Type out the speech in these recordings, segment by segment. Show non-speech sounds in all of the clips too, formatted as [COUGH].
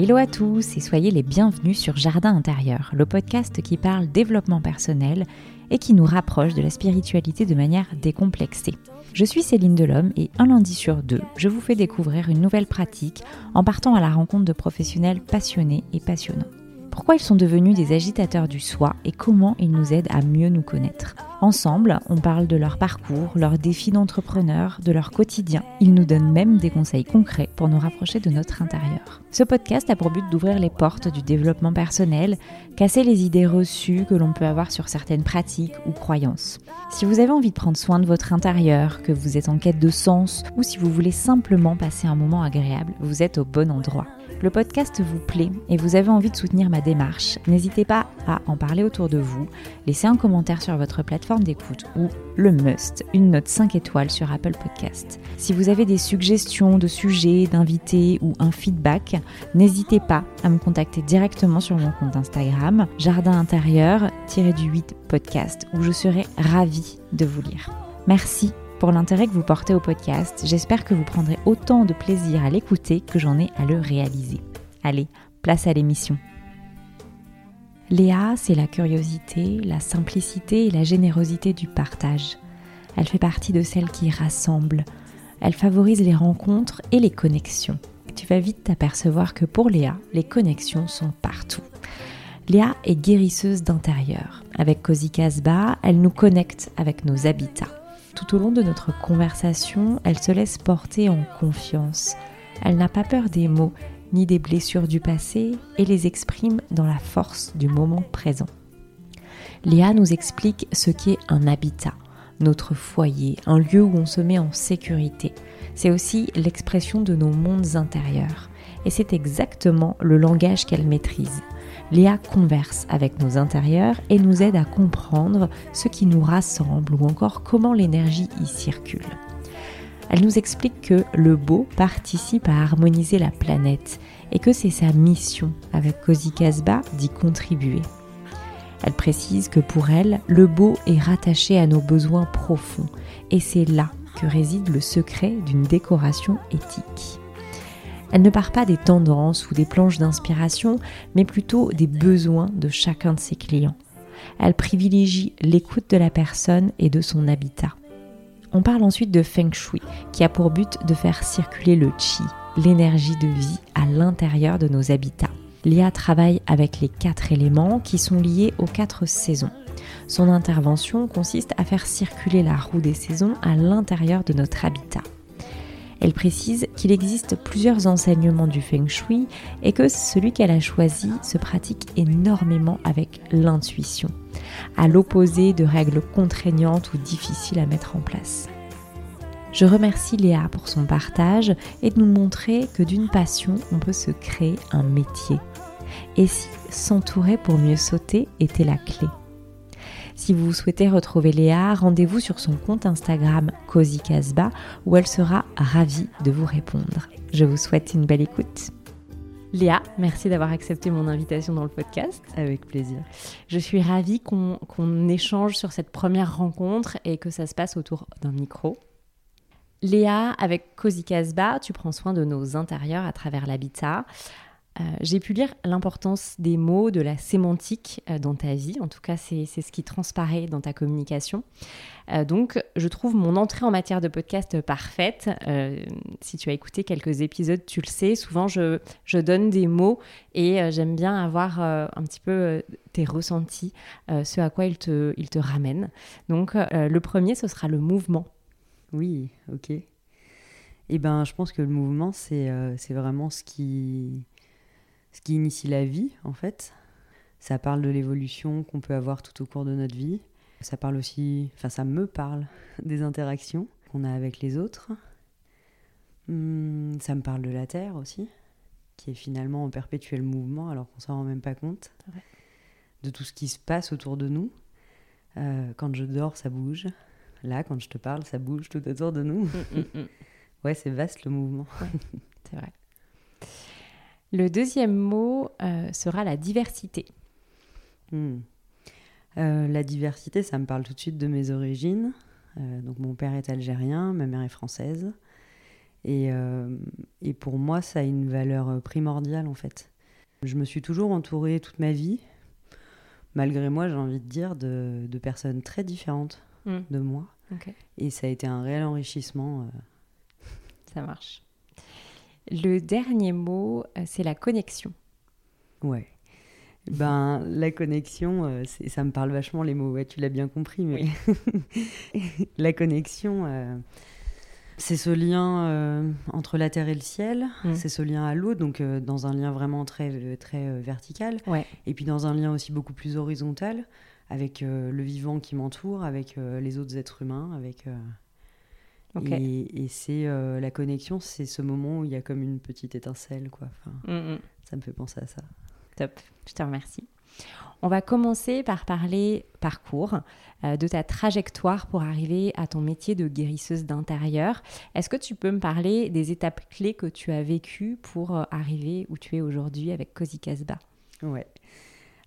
Hello à tous et soyez les bienvenus sur Jardin intérieur, le podcast qui parle développement personnel et qui nous rapproche de la spiritualité de manière décomplexée. Je suis Céline Delhomme et un lundi sur deux, je vous fais découvrir une nouvelle pratique en partant à la rencontre de professionnels passionnés et passionnants pourquoi ils sont devenus des agitateurs du soi et comment ils nous aident à mieux nous connaître. Ensemble, on parle de leur parcours, leurs défis d'entrepreneur, de leur quotidien. Ils nous donnent même des conseils concrets pour nous rapprocher de notre intérieur. Ce podcast a pour but d'ouvrir les portes du développement personnel, casser les idées reçues que l'on peut avoir sur certaines pratiques ou croyances. Si vous avez envie de prendre soin de votre intérieur, que vous êtes en quête de sens ou si vous voulez simplement passer un moment agréable, vous êtes au bon endroit le podcast vous plaît et vous avez envie de soutenir ma démarche, n'hésitez pas à en parler autour de vous, laisser un commentaire sur votre plateforme d'écoute ou, le must, une note 5 étoiles sur Apple Podcast. Si vous avez des suggestions de sujets, d'invités ou un feedback, n'hésitez pas à me contacter directement sur mon compte Instagram, jardin intérieur-du-8 podcast, où je serai ravie de vous lire. Merci pour l'intérêt que vous portez au podcast. J'espère que vous prendrez autant de plaisir à l'écouter que j'en ai à le réaliser. Allez, place à l'émission. Léa, c'est la curiosité, la simplicité et la générosité du partage. Elle fait partie de celles qui rassemblent. Elle favorise les rencontres et les connexions. Tu vas vite t'apercevoir que pour Léa, les connexions sont partout. Léa est guérisseuse d'intérieur. Avec Cozy Casbah, elle nous connecte avec nos habitats. Tout au long de notre conversation, elle se laisse porter en confiance. Elle n'a pas peur des mots ni des blessures du passé et les exprime dans la force du moment présent. Léa nous explique ce qu'est un habitat, notre foyer, un lieu où on se met en sécurité. C'est aussi l'expression de nos mondes intérieurs. Et c'est exactement le langage qu'elle maîtrise. Léa converse avec nos intérieurs et nous aide à comprendre ce qui nous rassemble ou encore comment l'énergie y circule. Elle nous explique que le beau participe à harmoniser la planète et que c'est sa mission avec Cozy Casbah d'y contribuer. Elle précise que pour elle, le beau est rattaché à nos besoins profonds et c'est là que réside le secret d'une décoration éthique. Elle ne part pas des tendances ou des planches d'inspiration, mais plutôt des besoins de chacun de ses clients. Elle privilégie l'écoute de la personne et de son habitat. On parle ensuite de Feng Shui, qui a pour but de faire circuler le Qi, l'énergie de vie, à l'intérieur de nos habitats. Léa travaille avec les quatre éléments qui sont liés aux quatre saisons. Son intervention consiste à faire circuler la roue des saisons à l'intérieur de notre habitat. Elle précise qu'il existe plusieurs enseignements du feng shui et que celui qu'elle a choisi se pratique énormément avec l'intuition, à l'opposé de règles contraignantes ou difficiles à mettre en place. Je remercie Léa pour son partage et de nous montrer que d'une passion, on peut se créer un métier. Et si s'entourer pour mieux sauter était la clé? Si vous souhaitez retrouver Léa, rendez-vous sur son compte Instagram Cozy Casbah où elle sera ravie de vous répondre. Je vous souhaite une belle écoute. Léa, merci d'avoir accepté mon invitation dans le podcast. Avec plaisir. Je suis ravie qu'on échange sur cette première rencontre et que ça se passe autour d'un micro. Léa, avec Cozy Casbah, tu prends soin de nos intérieurs à travers l'habitat. Euh, j'ai pu lire l'importance des mots, de la sémantique euh, dans ta vie. En tout cas, c'est ce qui transparaît dans ta communication. Euh, donc, je trouve mon entrée en matière de podcast parfaite. si tu as écouté quelques épisodes, tu le sais. Souvent, je, je donne des mots et j'aime bien avoir un petit peu tes ressentis, ce à quoi ils te, il te ramènent. Donc, le premier, ce sera le mouvement. Oui, ok. Eh ben, je pense que le mouvement, c'est vraiment ce qui ce qui initie la vie en fait. Ça parle de l'évolution qu'on peut avoir tout au cours de notre vie. Ça parle aussi, enfin ça me parle [LAUGHS] des interactions qu'on a avec les autres. Hmm, ça me parle de la Terre aussi, qui est finalement en perpétuel mouvement alors qu'on s'en rend même pas compte. De tout ce qui se passe autour de nous. Euh, quand je dors, ça bouge. Là, quand je te parle, ça bouge tout autour de nous. Mm, mm, mm. [LAUGHS] ouais, c'est vaste le mouvement. c'est vrai. Le deuxième mot euh, sera la diversité. Hmm. Euh, la diversité, ça me parle tout de suite de mes origines. Euh, donc mon père est algérien, ma mère est française. Et, et, pour moi, ça a une valeur primordiale en fait. Je me suis toujours entourée toute ma vie, malgré moi, j'ai envie de dire, de, de personnes très différentes mm. de moi. Et ça a été un réel enrichissement. Ça marche. Le dernier mot, c'est la connexion. Ouais. Ben, la connexion, euh, ça me parle vachement les mots, ouais, tu l'as bien compris, mais [LAUGHS] la connexion, euh, c'est ce lien euh, entre la terre et le ciel, mm. c'est ce lien à l'eau, donc dans un lien vraiment très, très vertical, et puis dans un lien aussi beaucoup plus horizontal, avec le vivant qui m'entoure, avec les autres êtres humains, avec... Et, c'est la connexion, c'est ce moment où il y a comme une petite étincelle, quoi. Mm, mm. Ça me fait penser à ça. Top, je te remercie. On va commencer par parler parcours, euh, de ta trajectoire pour arriver à ton métier de guérisseuse d'intérieur. Est-ce que tu peux me parler des étapes clés que tu as vécues pour euh, arriver où tu es aujourd'hui avec Cozy Casbah? Ouais.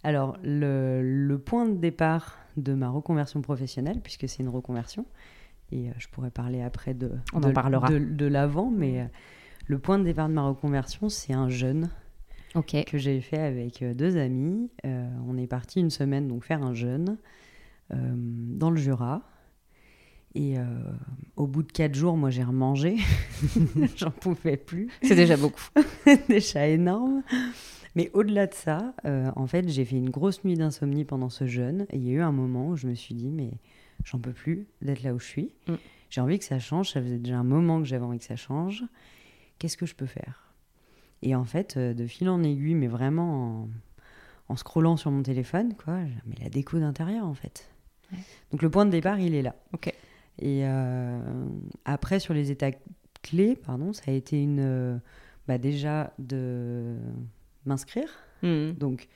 Alors, le, point de départ de ma reconversion professionnelle, puisque c'est une reconversion, et euh, je pourrais parler après de, On en parlera. de l'avant, mais le point de départ de ma reconversion, c'est un jeûne que j'ai fait avec euh, deux amis. Euh, on est parti une semaine donc faire un jeûne euh, dans le Jura. Et au bout de quatre jours, moi j'ai remangé. [LAUGHS] J'en pouvais plus. C'est déjà beaucoup. [LAUGHS] déjà énorme. Mais au-delà de ça, en fait, j'ai fait une grosse nuit d'insomnie pendant ce jeûne. Et il y a eu un moment où je me suis dit, mais j'en peux plus d'être là où je suis. Mm. J'ai envie que ça change. Ça faisait déjà un moment que j'avais envie que ça change. Qu'est-ce que je peux faire? Et en fait, euh, de fil en aiguille, mais vraiment en, scrollant sur mon téléphone, quoi, mais la déco d'intérieur, en fait. Donc le point de départ, il est là. Ok. Et euh, après, sur les étapes clés, pardon, ça a été une, euh, bah déjà de m'inscrire. Mmh. Donc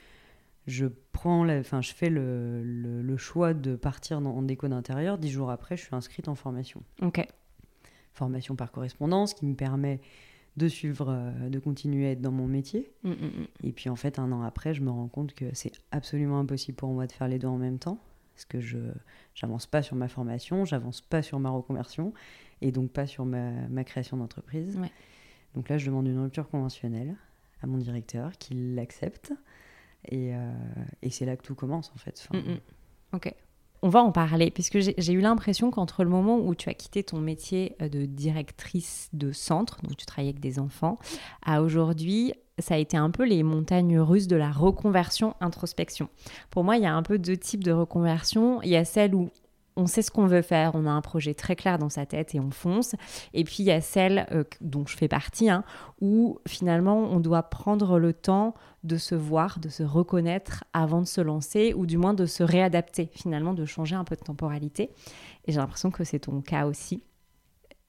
je prends, enfin, je fais le, le, choix de partir en déco d'intérieur. Dix jours après, je suis inscrite en formation. Ok. Formation par correspondance qui me permet de suivre, euh, de continuer à être dans mon métier. Mm, mm, mm. Et puis en fait, un an après, je me rends compte que c'est absolument impossible pour moi de faire les deux en même temps. Parce que je n'avance pas sur ma formation, j'avance pas sur ma reconversion et donc pas sur ma, création d'entreprise. Donc là, je demande une rupture conventionnelle à mon directeur, qui l'accepte. Et, euh, et c'est là que tout commence en fait. ok on va en parler, puisque j'ai eu l'impression qu'entre le moment où tu as quitté ton métier euh, de directrice de centre, donc tu travaillais avec des enfants, à aujourd'hui, ça a été un peu les montagnes russes de la reconversion introspection. Pour moi, il y a un peu deux types de reconversion. Il y a celle où on sait ce qu'on veut faire, on a un projet très clair dans sa tête et on fonce. Et puis il y a celle euh, dont je fais partie, hein, où finalement on doit prendre le temps de se voir, de se reconnaître avant de se lancer, ou du moins de se réadapter, finalement de changer un peu de temporalité. Et j'ai l'impression que c'est ton cas aussi.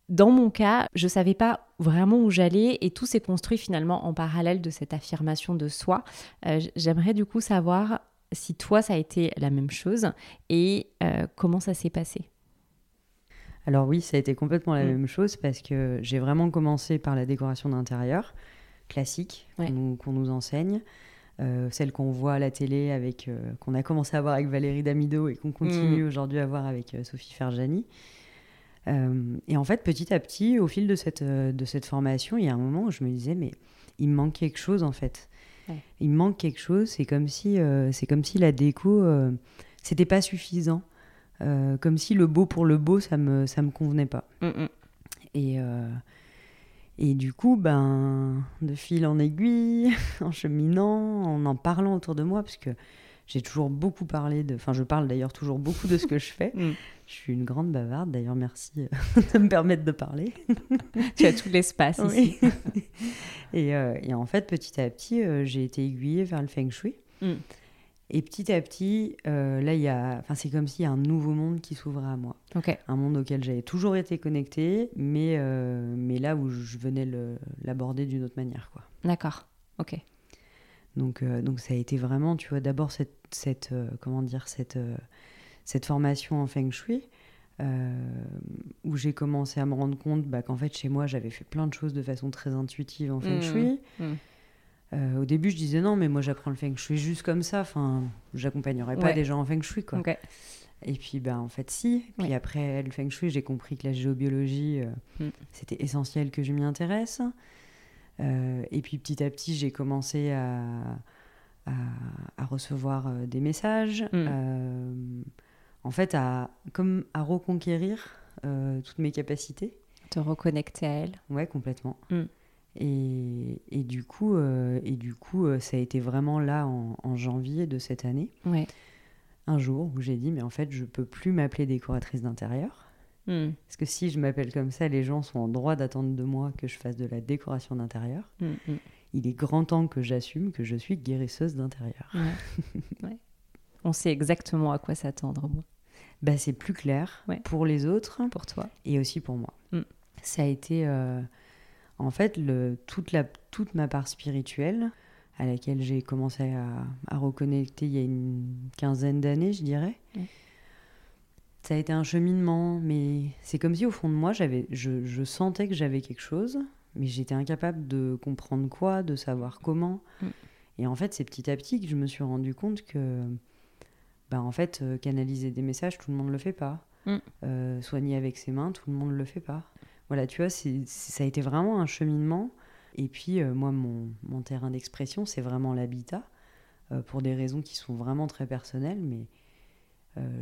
Dans mon cas, je ne savais pas vraiment où j'allais et tout s'est construit finalement en parallèle de cette affirmation de soi. Euh, j'aimerais du coup savoir si toi, ça a été la même chose et euh, comment ça s'est passé? Alors oui, ça a été complètement la mm. même chose parce que j'ai vraiment commencé par la décoration d'intérieur classique qu'on nous, enseigne. Euh, celle qu'on voit à la télé avec euh, qu'on a commencé à voir avec Valérie Damido et qu'on continue mm. aujourd'hui à voir avec Sophie Ferjani. et en fait, petit à petit, au fil de cette, de cette formation, il y a un moment où je me disais, mais il me manque quelque chose en fait. Il manque quelque chose. C'est comme si, euh, c'est comme si la déco, euh, c'était pas suffisant. Euh, comme si le beau pour le beau, ça me, ça me convenait pas. Mm, mm. Et, et du coup, ben, de fil en aiguille, [LAUGHS] en cheminant, en en parlant autour de moi, parce que j'ai toujours beaucoup parlé de. Enfin, je parle d'ailleurs toujours beaucoup de ce que je fais. [LAUGHS] Je suis une grande bavarde. D'ailleurs, merci euh, [LAUGHS] de me permettre de parler. tu as tout l'espace ici. [LAUGHS] Euh, et, en fait, petit à petit, euh, j'ai été aiguillée vers le feng shui. Mm. Et petit à petit, là, il y a, enfin, c'est comme s'il y a un nouveau monde qui s'ouvrait à moi. Un monde auquel j'avais toujours été connectée, mais, mais là où je venais l'aborder d'une autre manière, quoi. D'accord. Ok. Donc, donc ça a été vraiment, tu vois, d'abord cette, cette comment dire, cette cette formation en feng shui, euh, où j'ai commencé à me rendre compte bah, qu'en fait, chez moi, j'avais fait plein de choses de façon très intuitive en feng mmh. shui. Mmh. Euh, au début, je disais non, mais moi, j'apprends le feng shui juste comme ça. Enfin, j'accompagnerai pas des gens en feng shui, quoi. Et puis, ben, en fait, si. Puis après, le feng shui, j'ai compris que la géobiologie, euh, Mm. c'était essentiel que je m'y intéresse. Et puis, petit à petit, j'ai commencé à, à, à recevoir des messages. En fait, à, comme à reconquérir euh, toutes mes capacités. Te reconnecter à elle. Ouais, complètement. Mm. Et, et du coup, euh, et du coup euh, ça a été vraiment là, en, en janvier de cette année, Ouais. un jour où j'ai dit, mais en fait, je peux plus m'appeler décoratrice d'intérieur. Mm. Parce que si je m'appelle comme ça, les gens sont en droit d'attendre de moi que je fasse de la décoration d'intérieur. Mm. Il est grand temps que j'assume que je suis guérisseuse d'intérieur. Ouais. [LAUGHS] Ouais. On sait exactement à quoi s'attendre, Bah, c'est plus clair Ouais. pour les autres pour toi. et aussi pour moi. Mm. Ça a été, euh, en fait, le, toute, la, toute ma part spirituelle, à laquelle j'ai commencé à, à reconnecter il y a une quinzaine d'années, je dirais. Mm. Ça a été un cheminement, mais c'est comme si au fond de moi, j'avais, je, je sentais que j'avais quelque chose, mais j'étais incapable de comprendre quoi, de savoir comment. Mm. Et en fait, c'est petit à petit que je me suis rendu compte que, bah, en fait, euh, canaliser des messages, tout le monde ne le fait pas. Mm. Euh, soigner avec ses mains, tout le monde ne le fait pas. Voilà, tu vois, c'est, c'est- ça a été vraiment un cheminement. Et puis, euh, moi, mon, mon terrain d'expression, c'est vraiment l'habitat, pour des raisons qui sont vraiment très personnelles, mais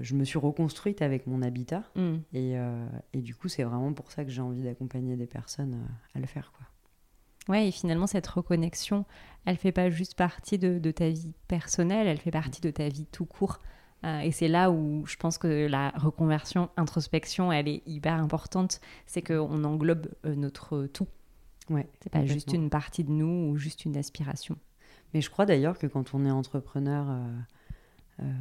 je me suis reconstruite avec mon habitat. Mm. Et, et du coup, c'est vraiment pour ça que j'ai envie d'accompagner des personnes à le faire. Quoi. Ouais, et finalement, cette reconnexion, elle fait pas juste partie de, de ta vie personnelle, elle fait partie de ta vie tout court. Euh, et c'est là où je pense que la reconversion, introspection, elle est hyper importante. C'est qu'on englobe euh, notre tout. Ouais, C'est pas juste une partie de nous ou juste une aspiration. Mais je crois d'ailleurs que quand on est entrepreneur euh,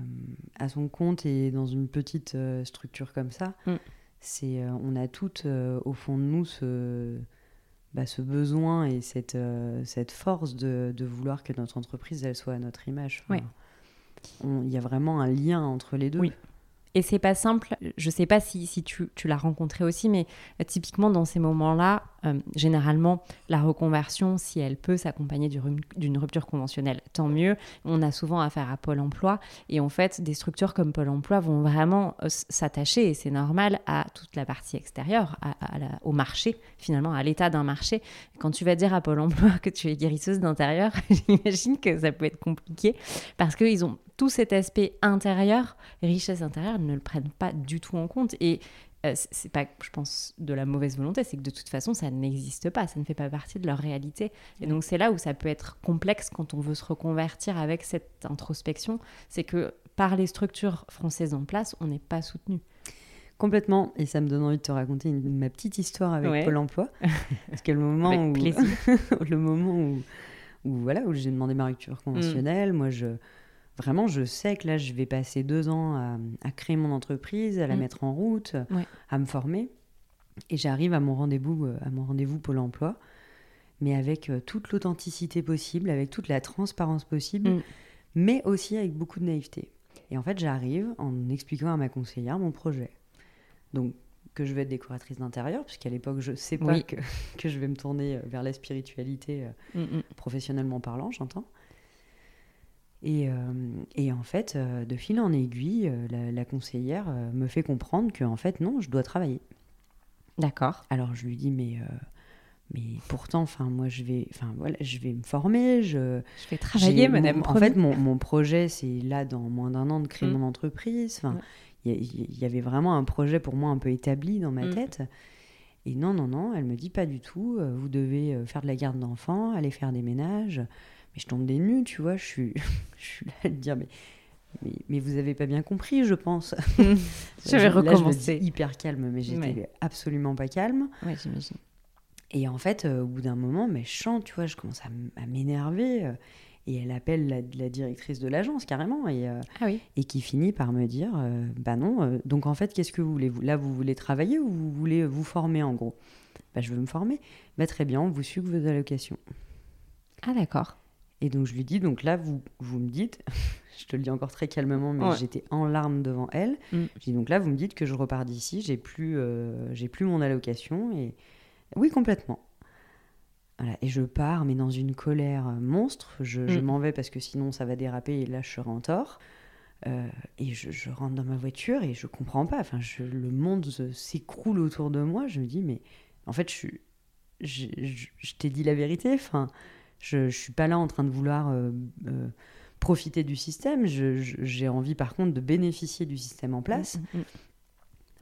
à son compte et dans une petite structure comme ça, Mm. c'est, on a toutes au fond de nous ce, bah, ce besoin et cette, euh, cette force de, de vouloir que notre entreprise elle soit à notre image. Enfin, Il y a vraiment un lien entre les deux. Oui. Et c'est pas simple. Je sais pas si, si tu, tu l'as rencontré aussi, mais euh, typiquement dans ces moments-là, euh, généralement, la reconversion, si elle peut s'accompagner d'une rupture conventionnelle, tant mieux. On a souvent affaire à Pôle emploi. Et en fait, des structures comme Pôle emploi vont vraiment euh, s'attacher, et c'est normal, à toute la partie extérieure, au marché, finalement, à l'état d'un marché. Quand tu vas dire à Pôle emploi [LAUGHS] que tu es guérisseuse d'intérieur, [LAUGHS] j'imagine que ça peut être compliqué parce qu'ils ont tout cet aspect intérieur, richesse intérieure, ne le prennent pas du tout en compte. Et euh, c'est pas, je pense, de la mauvaise volonté, c'est que de toute façon, ça n'existe pas, ça ne fait pas partie de leur réalité. Et donc, c'est là où ça peut être complexe quand on veut se reconvertir avec cette introspection, c'est que par les structures françaises en place, on n'est pas soutenu. Complètement. Et ça me donne envie de te raconter une- ma petite histoire avec Ouais. Pôle emploi. [LAUGHS] Parce que le moment où, [LAUGHS] le moment où, où, voilà, où j'ai demandé ma rupture conventionnelle, moi, je, vraiment, je sais que là, je vais passer deux ans à, à créer mon entreprise, à la Mm. mettre en route, Ouais. à me former. Et j'arrive à mon rendez-vous, euh, à mon rendez-vous Pôle emploi, mais avec euh, toute l'authenticité possible, avec toute la transparence possible, Mm. mais aussi avec beaucoup de naïveté. Et en fait, j'arrive en expliquant à ma conseillère mon projet. Donc, que je vais être décoratrice d'intérieur, puisqu'à l'époque, je sais pas Oui. que, [LAUGHS] que je vais me tourner euh, vers la spiritualité mm. professionnellement parlant, j'entends. Et, euh, et en fait, euh, de fil en aiguille, euh, la, la conseillère me fait comprendre que en fait, non, je dois travailler. D'accord. Alors je lui dis, mais, euh, mais pourtant, enfin, moi, je vais, enfin, voilà, je vais me former. Je, Je vais travailler, madame. mon- en fait, mon, mon projet, c'est là, dans moins d'un an, de créer Mm. mon entreprise. Enfin, Ouais. il y, avait vraiment un projet pour moi un peu établi dans ma Mm. tête. Et non, non, non, elle me dit pas du tout. Vous devez faire de la garde d'enfants, aller faire des ménages. Mais je tombe des nues, tu vois. Je suis, [LAUGHS] je suis là à te dire, mais, mais, mais vous avez pas bien compris, je pense. [LAUGHS] je vais Là, je le dis recommencer. hyper calme, mais j'étais Ouais. absolument pas calme. Ouais, j'imagine. Et en fait, euh, au bout d'un moment, mais je chante, tu vois, je commence à, m'énerver. euh, et elle appelle la, la directrice de l'agence carrément, et, euh, Ah oui. et qui finit par me dire, bah non, donc en fait, qu'est-ce que vous voulez vous, Là, vous voulez travailler ou vous voulez vous former en gros? Bah je veux me former. Bah très bien, on vous suit vos allocations. Ah d'accord. Et donc je lui dis, donc là, vous, vous me dites, [LAUGHS] je te le dis encore très calmement, mais Ouais. j'étais en larmes devant elle. Mm. Je dis, donc là, vous me dites que je repars d'ici, j'ai plus, euh, j'ai plus mon allocation. Et oui, complètement. Voilà, et je pars, mais dans une colère monstre. Je, je Mm. m'en vais parce que sinon ça va déraper et là je serai en tort. Euh, et je, rentre dans ma voiture et je comprends pas. Enfin, le monde s'écroule autour de moi. Je me dis, mais en fait, je, je, je t'ai dit la vérité. Enfin, je, ne suis pas là en train de vouloir euh, euh, profiter du système. J'ai envie, par contre, de bénéficier du système en place mm, mm, mm.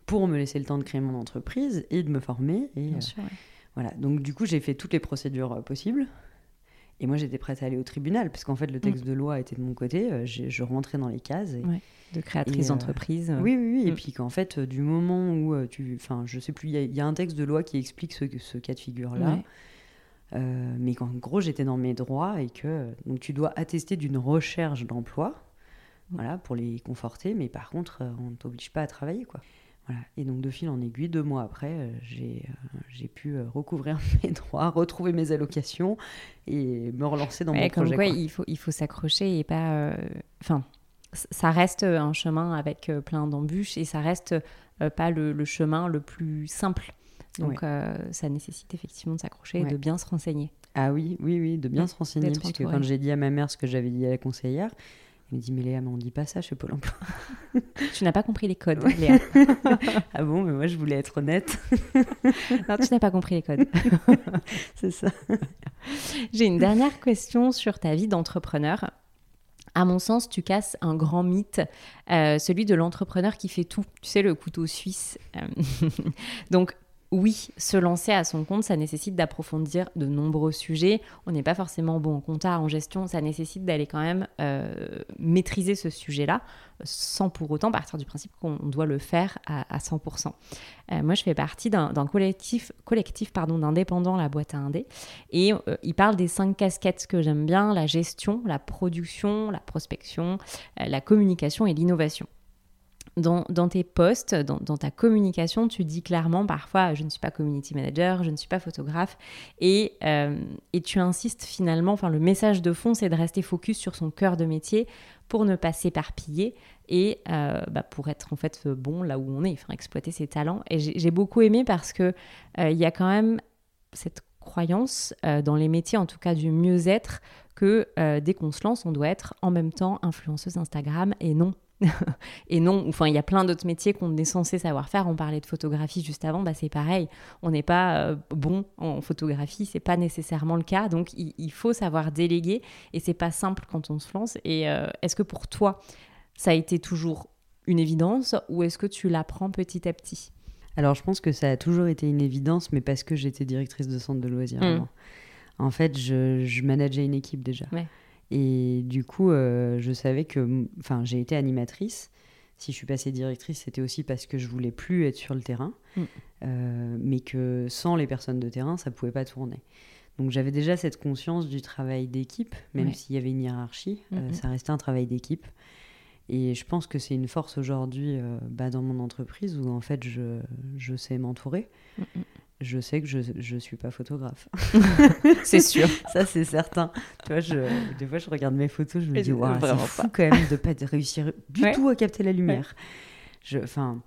pour me laisser le temps de créer mon entreprise et de me former. Et, Bien sûr, Voilà. Donc, du coup, j'ai fait toutes les procédures possibles. Et moi, j'étais prête à aller au tribunal, parce qu'en fait, le texte de loi était de mon côté. Euh, je rentrais dans les cases. De créatrice euh, d'entreprise. Oui, oui, oui. Et puis qu'en fait, euh, du moment où tu. Enfin, je sais plus, il y, a un texte de loi qui explique ce, ce cas de figure-là. Mais qu'en gros, j'étais dans mes droits et que. Donc, tu dois attester d'une recherche d'emploi. Mm. Voilà, pour les conforter. Mais par contre, on ne t'oblige pas à travailler, quoi. Et donc, de fil en aiguille, deux mois après, euh, j'ai euh, pu euh, recouvrir [LAUGHS] mes droits, retrouver mes allocations et me relancer dans mon projet. Quoi, il faut, il faut s'accrocher et pas. Enfin, ça reste un chemin avec plein d'embûches et ça reste pas le, chemin le plus simple. Donc, ça nécessite effectivement de s'accrocher et de bien se renseigner. Ah oui, oui, oui, de bien se renseigner. Parce que quand j'ai dit à ma mère ce que j'avais dit à la conseillère, il me dit, mais Léa, mais on dit pas ça chez Pôle emploi. [LAUGHS] tu n'as pas compris les codes, Léa. [LAUGHS] ah bon, mais moi je voulais être honnête. [LAUGHS] non, tu n'as pas compris les codes. C'est ça. J'ai une dernière question sur ta vie d'entrepreneur. À mon sens, tu casses un grand mythe, euh, celui de l'entrepreneur qui fait tout. Tu sais, le couteau suisse. Euh, donc, oui, se lancer à son compte, ça nécessite d'approfondir de nombreux sujets. On n'est pas forcément bon en compta, en gestion, ça nécessite d'aller quand même euh, maîtriser ce sujet-là, sans pour autant partir du principe qu'on doit le faire à, 100%. Euh, moi, je fais partie d'un collectif, pardon, d'indépendants, la boîte à indé, et euh, il parle des cinq casquettes que j'aime bien, la gestion, la production, la prospection, la communication et l'innovation dans, tes posts, dans, ta communication, tu dis clairement parfois je ne suis pas community manager, je ne suis pas photographe, et, euh, et tu insistes finalement, enfin le message de fond c'est de rester focus sur son cœur de métier pour ne pas s'éparpiller et euh, bah, pour être en fait bon là où on est, enfin exploiter ses talents. Et j'ai beaucoup aimé parce que euh, il y a quand même cette croyance dans les métiers, en tout cas du mieux-être, que dès qu'on se lance, on doit être en même temps influenceuse Instagram et non [LAUGHS] et non, enfin, il y a plein d'autres métiers qu'on est censé savoir faire. On parlait de photographie juste avant, bah, c'est pareil. On n'est pas euh, bon en photographie, c'est pas nécessairement le cas. Donc, il, faut savoir déléguer et c'est pas simple quand on se lance. Et euh, est-ce que pour toi, ça a été toujours une évidence ou est-ce que tu l'apprends petit à petit? Alors, je pense que ça a toujours été une évidence, mais parce que j'étais directrice de centre de loisirs. Mmh. En fait, je, je manageais une équipe déjà. Ouais. Et du coup, euh, je savais que, enfin, j'ai été animatrice. Si je suis passée directrice, c'était aussi parce que je voulais plus être sur le terrain, mm. euh, mais que sans les personnes de terrain, ça pouvait pas tourner. Donc j'avais déjà cette conscience du travail d'équipe, même s'il y avait une hiérarchie, euh, ça restait un travail d'équipe. Et je pense que c'est une force aujourd'hui bah, dans mon entreprise où en fait je, je sais m'entourer. Je sais que je ne suis pas photographe. [LAUGHS] c'est sûr. Ça, c'est certain. Tu vois, je, des fois, je regarde mes photos, je me dis, waouh, c'est fou quand même de ne pas réussir du tout à capter la lumière. Enfin,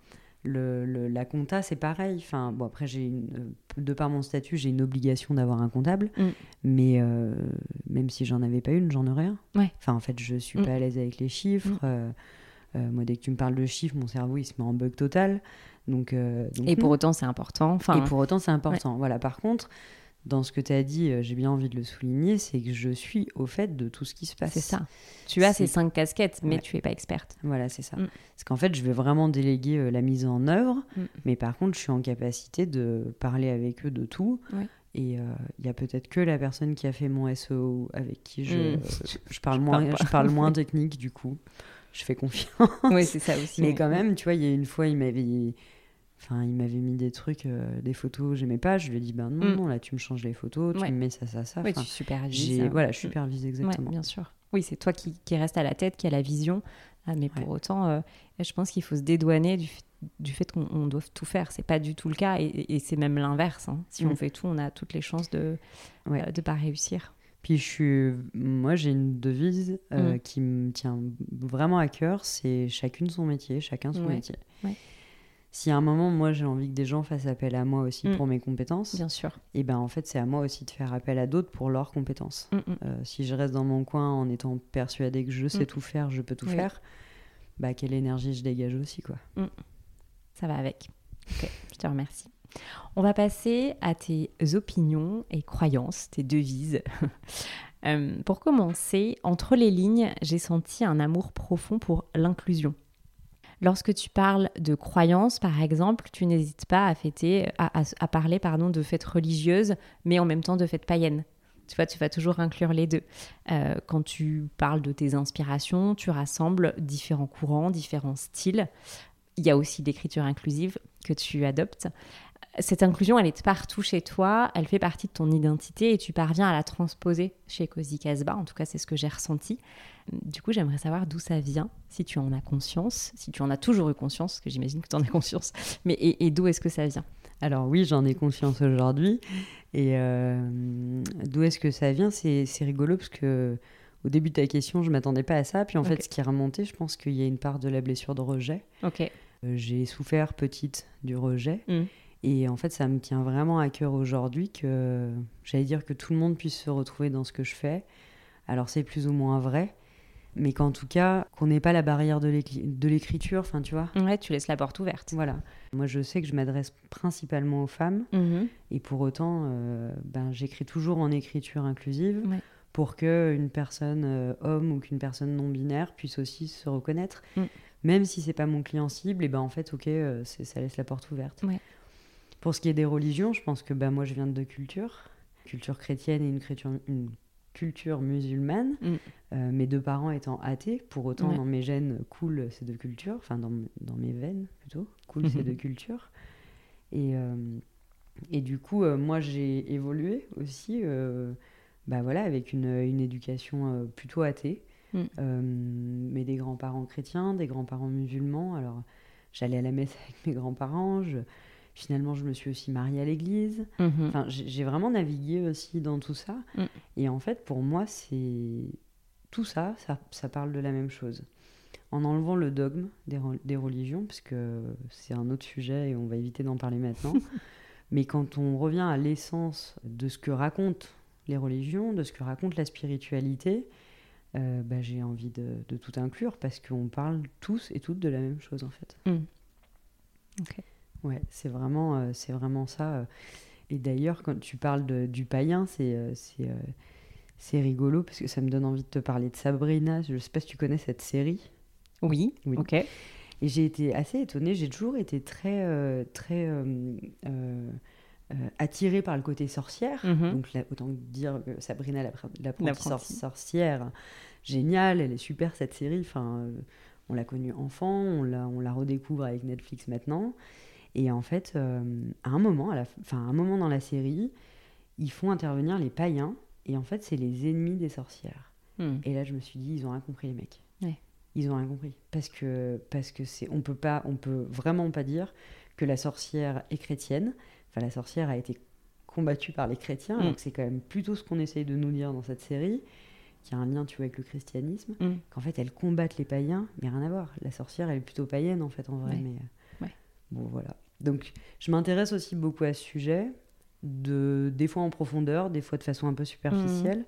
le, le, la compta, c'est pareil. Enfin, bon, après, j'ai de par mon statut, j'ai une obligation d'avoir un comptable. Mm. Mais euh, même si j'en avais pas une, j'en aurais un. Ouais. Enfin, en fait, je suis mm. pas à l'aise avec les chiffres. Mm. Euh, euh, moi, dès que tu me parles de chiffres, mon cerveau, il se met en bug total. Donc, euh, et pour autant, c'est important. Enfin, et pour autant, c'est important. Voilà. Par contre, dans ce que tu as dit, euh, j'ai bien envie de le souligner, c'est que je suis au fait de tout ce qui se passe. C'est ça. Tu as ces cinq casquettes, mais tu es pas experte. Voilà, c'est ça. Mm. Parce qu'en fait, je vais vraiment déléguer euh, la mise en œuvre, mm. mais par contre, je suis en capacité de parler avec eux de tout. Et il y a peut-être que la personne qui a fait mon SEO avec qui je, [LAUGHS] mm. je parle, moins, je parle moins [LAUGHS] technique, du coup. Je fais confiance. Oui, c'est ça aussi. Mais quand même, tu vois, il y a une fois, il m'avait Enfin, il m'avait mis des trucs, euh, des photos, j'aimais pas. Je lui ai dit, ben non, mm. non, là, tu me changes les photos, tu me mets ça, ça, ça. Oui, tu supervises. Voilà, je mm. supervise exactement. bien sûr. Oui, c'est toi qui, qui, reste à la tête, qui a la vision. Ah, mais pour autant, euh, je pense qu'il faut se dédouaner du, du fait qu'on doit tout faire. C'est pas du tout le cas. Et, c'est même l'inverse. Hein. Si on mm. fait tout, on a toutes les chances de ne euh, pas réussir. Puis je suis, moi j'ai une devise qui me tient vraiment à cœur, c'est chacune son métier, chacun son métier. Ouais si à un moment, moi, j'ai envie que des gens fassent appel à moi aussi mm. pour mes compétences, bien sûr. Et ben en fait, c'est à moi aussi de faire appel à d'autres pour leurs compétences. Mm, mm. Euh, si je reste dans mon coin en étant persuadée que je sais tout faire, je peux tout faire, bah, quelle énergie je dégage aussi. quoi. Ça va avec. Ok, je te remercie. On va passer à tes opinions et croyances, tes devises. [LAUGHS] Euh, pour commencer, entre les lignes, j'ai senti un amour profond pour l'inclusion. Lorsque tu parles de croyances, par exemple, tu n'hésites pas à, fêter, à, parler pardon, de fêtes religieuses, mais en même temps de fêtes païennes. Tu vois, tu vas toujours inclure les deux. Euh, quand tu parles de tes inspirations, tu rassembles différents courants, différents styles. Il y a aussi l'écriture inclusive que tu adoptes. Cette inclusion, elle est partout chez toi, elle fait partie de ton identité et tu parviens à la transposer chez Cozy Casbah. En tout cas, c'est ce que j'ai ressenti. Du coup, j'aimerais savoir d'où ça vient, si tu en as conscience, si tu en as toujours eu conscience, parce que j'imagine que tu en as conscience, mais et, et d'où est-ce que ça vient? Alors oui, j'en ai conscience aujourd'hui. Et euh, d'où est-ce que ça vient? C'est rigolo parce que au début de ta question, je m'attendais pas à ça. Puis en fait, ce qui est remonté, je pense qu'il y a une part de la blessure de rejet. Ok. Euh, J'ai souffert petite du rejet. Mm. Et en fait, ça me tient vraiment à cœur aujourd'hui que j'allais dire que tout le monde puisse se retrouver dans ce que je fais. Alors c'est plus ou moins vrai, mais qu'en tout cas, qu'on n'ait pas la barrière de l'écri- de l'écriture, enfin tu vois. Ouais, tu laisses la porte ouverte. Voilà. Moi, je sais que je m'adresse principalement aux femmes, Mhm. et pour autant, euh, ben, j'écris toujours en écriture inclusive Ouais. pour que une personne euh, homme ou qu'une personne non binaire puisse aussi se reconnaître. Mm. Même si c'est pas mon client cible, et ben en fait, ok, euh, ça laisse la porte ouverte. Ouais. Pour ce qui est des religions, je pense que ben, moi, je viens de deux cultures, culture chrétienne et une, culture- une culture musulmane. Mm. Euh, mes deux parents étant athées, pour autant Ouais. dans mes gènes coulent ces deux cultures, enfin dans, dans mes veines plutôt, coulent ces [LAUGHS] deux cultures. Et, euh, et du coup, euh, moi j'ai évolué aussi bah voilà, avec une, une éducation plutôt athée, Mm. Euh, mais des grands-parents chrétiens, des grands-parents musulmans. Alors j'allais à la messe [LAUGHS] avec mes grands-parents, je- finalement je me suis aussi mariée à l'église. Mhm. Enfin, j'ai vraiment navigué aussi dans tout ça. Mm. Et en fait, pour moi, c'est tout ça, ça, ça parle de la même chose. En enlevant le dogme des, des religions, parce que c'est un autre sujet et on va éviter d'en parler maintenant. [LAUGHS] Mais quand on revient à l'essence de ce que racontent les religions, de ce que raconte la spiritualité, euh, bah, j'ai envie de, de tout inclure parce qu'on parle tous et toutes de la même chose en fait. Mm. Ok. Ouais, c'est vraiment, euh, c'est vraiment ça. euh. Et d'ailleurs, quand tu parles de- du païen, c'est euh, c'est euh, c'est rigolo parce que ça me donne envie de te parler de Sabrina. Je sais pas si tu connais cette série. Oui, Oui. ok. Et j'ai été assez étonnée. J'ai toujours été très, très attirée par le côté sorcière. Mhm. Donc là, autant dire que Sabrina l'appre- l'apprentie L'apprenti. sor- sorcière, géniale, elle est super cette série. Enfin, on l'a connue enfant, on la, on la redécouvre avec Netflix maintenant. Et en fait, euh, à un moment, à la, à un moment dans la série, ils font intervenir les païens. Et en fait, c'est les ennemis des sorcières. Hmm. Et là, je me suis dit, ils ont rien compris, les mecs. Ouais. Ils ont rien compris. Parce que, parce que c'est, on peut pas, on peut vraiment pas dire que la sorcière est chrétienne. Enfin, la sorcière a été combattue par les chrétiens. Mm. Donc, c'est quand même plutôt ce qu'on essaye de nous dire dans cette série, qui a un lien, tu vois, avec le christianisme. Mm. Qu'en fait, elles combattent les païens, mais rien à voir. La sorcière, elle est plutôt païenne, en fait, en vrai. Ouais. Mais, euh, Ouais. bon, voilà. Donc, je m'intéresse aussi beaucoup à ce sujet, de, des fois en profondeur, des fois de façon un peu superficielle.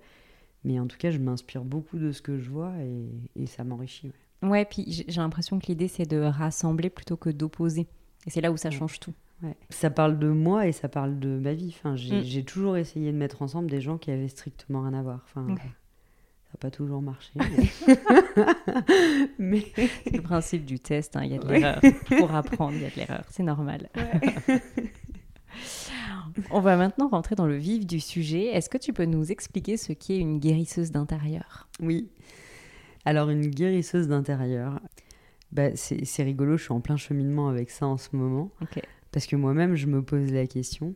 Mais en tout cas, je m'inspire beaucoup de ce que je vois et, et ça m'enrichit. ouais. Ouais, puis j'ai l'impression que l'idée c'est de rassembler plutôt que d'opposer. Et c'est là où ça Ouais. change tout. Ouais. Ça parle de moi et ça parle de ma vie. Enfin, j'ai Mm. j'ai toujours essayé de mettre ensemble des gens qui avaient strictement rien à voir. Enfin. Ça n'a pas toujours marché. Mais... [LAUGHS] mais- C'est le principe du test, hein, il y a de Ouais. l'erreur. Pour apprendre, il y a de l'erreur, c'est normal. On va maintenant rentrer dans le vif du sujet. Est-ce que tu peux nous expliquer ce qu'est une guérisseuse d'intérieur? Oui. Alors, une guérisseuse d'intérieur, bah, c'est rigolo, je suis en plein cheminement avec ça en ce moment. Parce que moi-même, je me pose la question.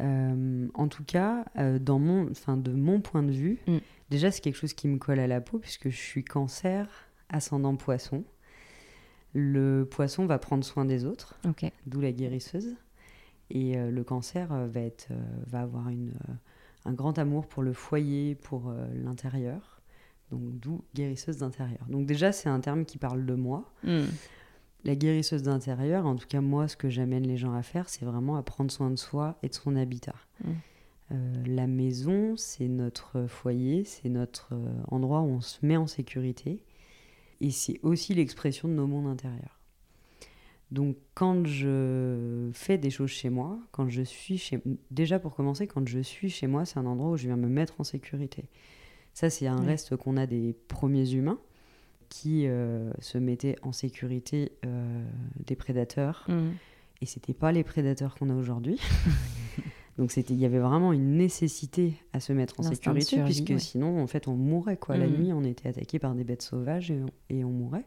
Euh, en tout cas, euh, dans mon, enfin, de mon point de vue, Mm. déjà, c'est quelque chose qui me colle à la peau, puisque je suis cancer, ascendant poisson. Le poisson va prendre soin des autres, d'où la guérisseuse. Et euh, le cancer va, être, va avoir une, un grand amour pour le foyer, pour l'intérieur. Donc, d'où guérisseuse d'intérieur. Donc, déjà, c'est un terme qui parle de moi. Hmm. La guérisseuse d'intérieur, en tout cas, moi, ce que j'amène les gens à faire, c'est vraiment à prendre soin de soi et de son habitat. Mm. Euh, la maison, c'est notre foyer, c'est notre euh, endroit où on se met en sécurité. et c'est aussi l'expression de nos mondes intérieurs. Donc quand je fais des choses chez moi, quand je suis chez déjà pour commencer, quand je suis chez moi, c'est un endroit où je viens me mettre en sécurité. Ça c'est un reste qu'on a des premiers humains qui euh, se mettaient en sécurité euh, des prédateurs. Mmh. Et c'était pas les prédateurs qu'on a aujourd'hui. [LAUGHS] Donc il y avait vraiment une nécessité à se mettre en sécurité, puisque sinon, en fait, on mourrait. Quoi. La mmh. nuit, on était attaqué par des bêtes sauvages et et on mourait.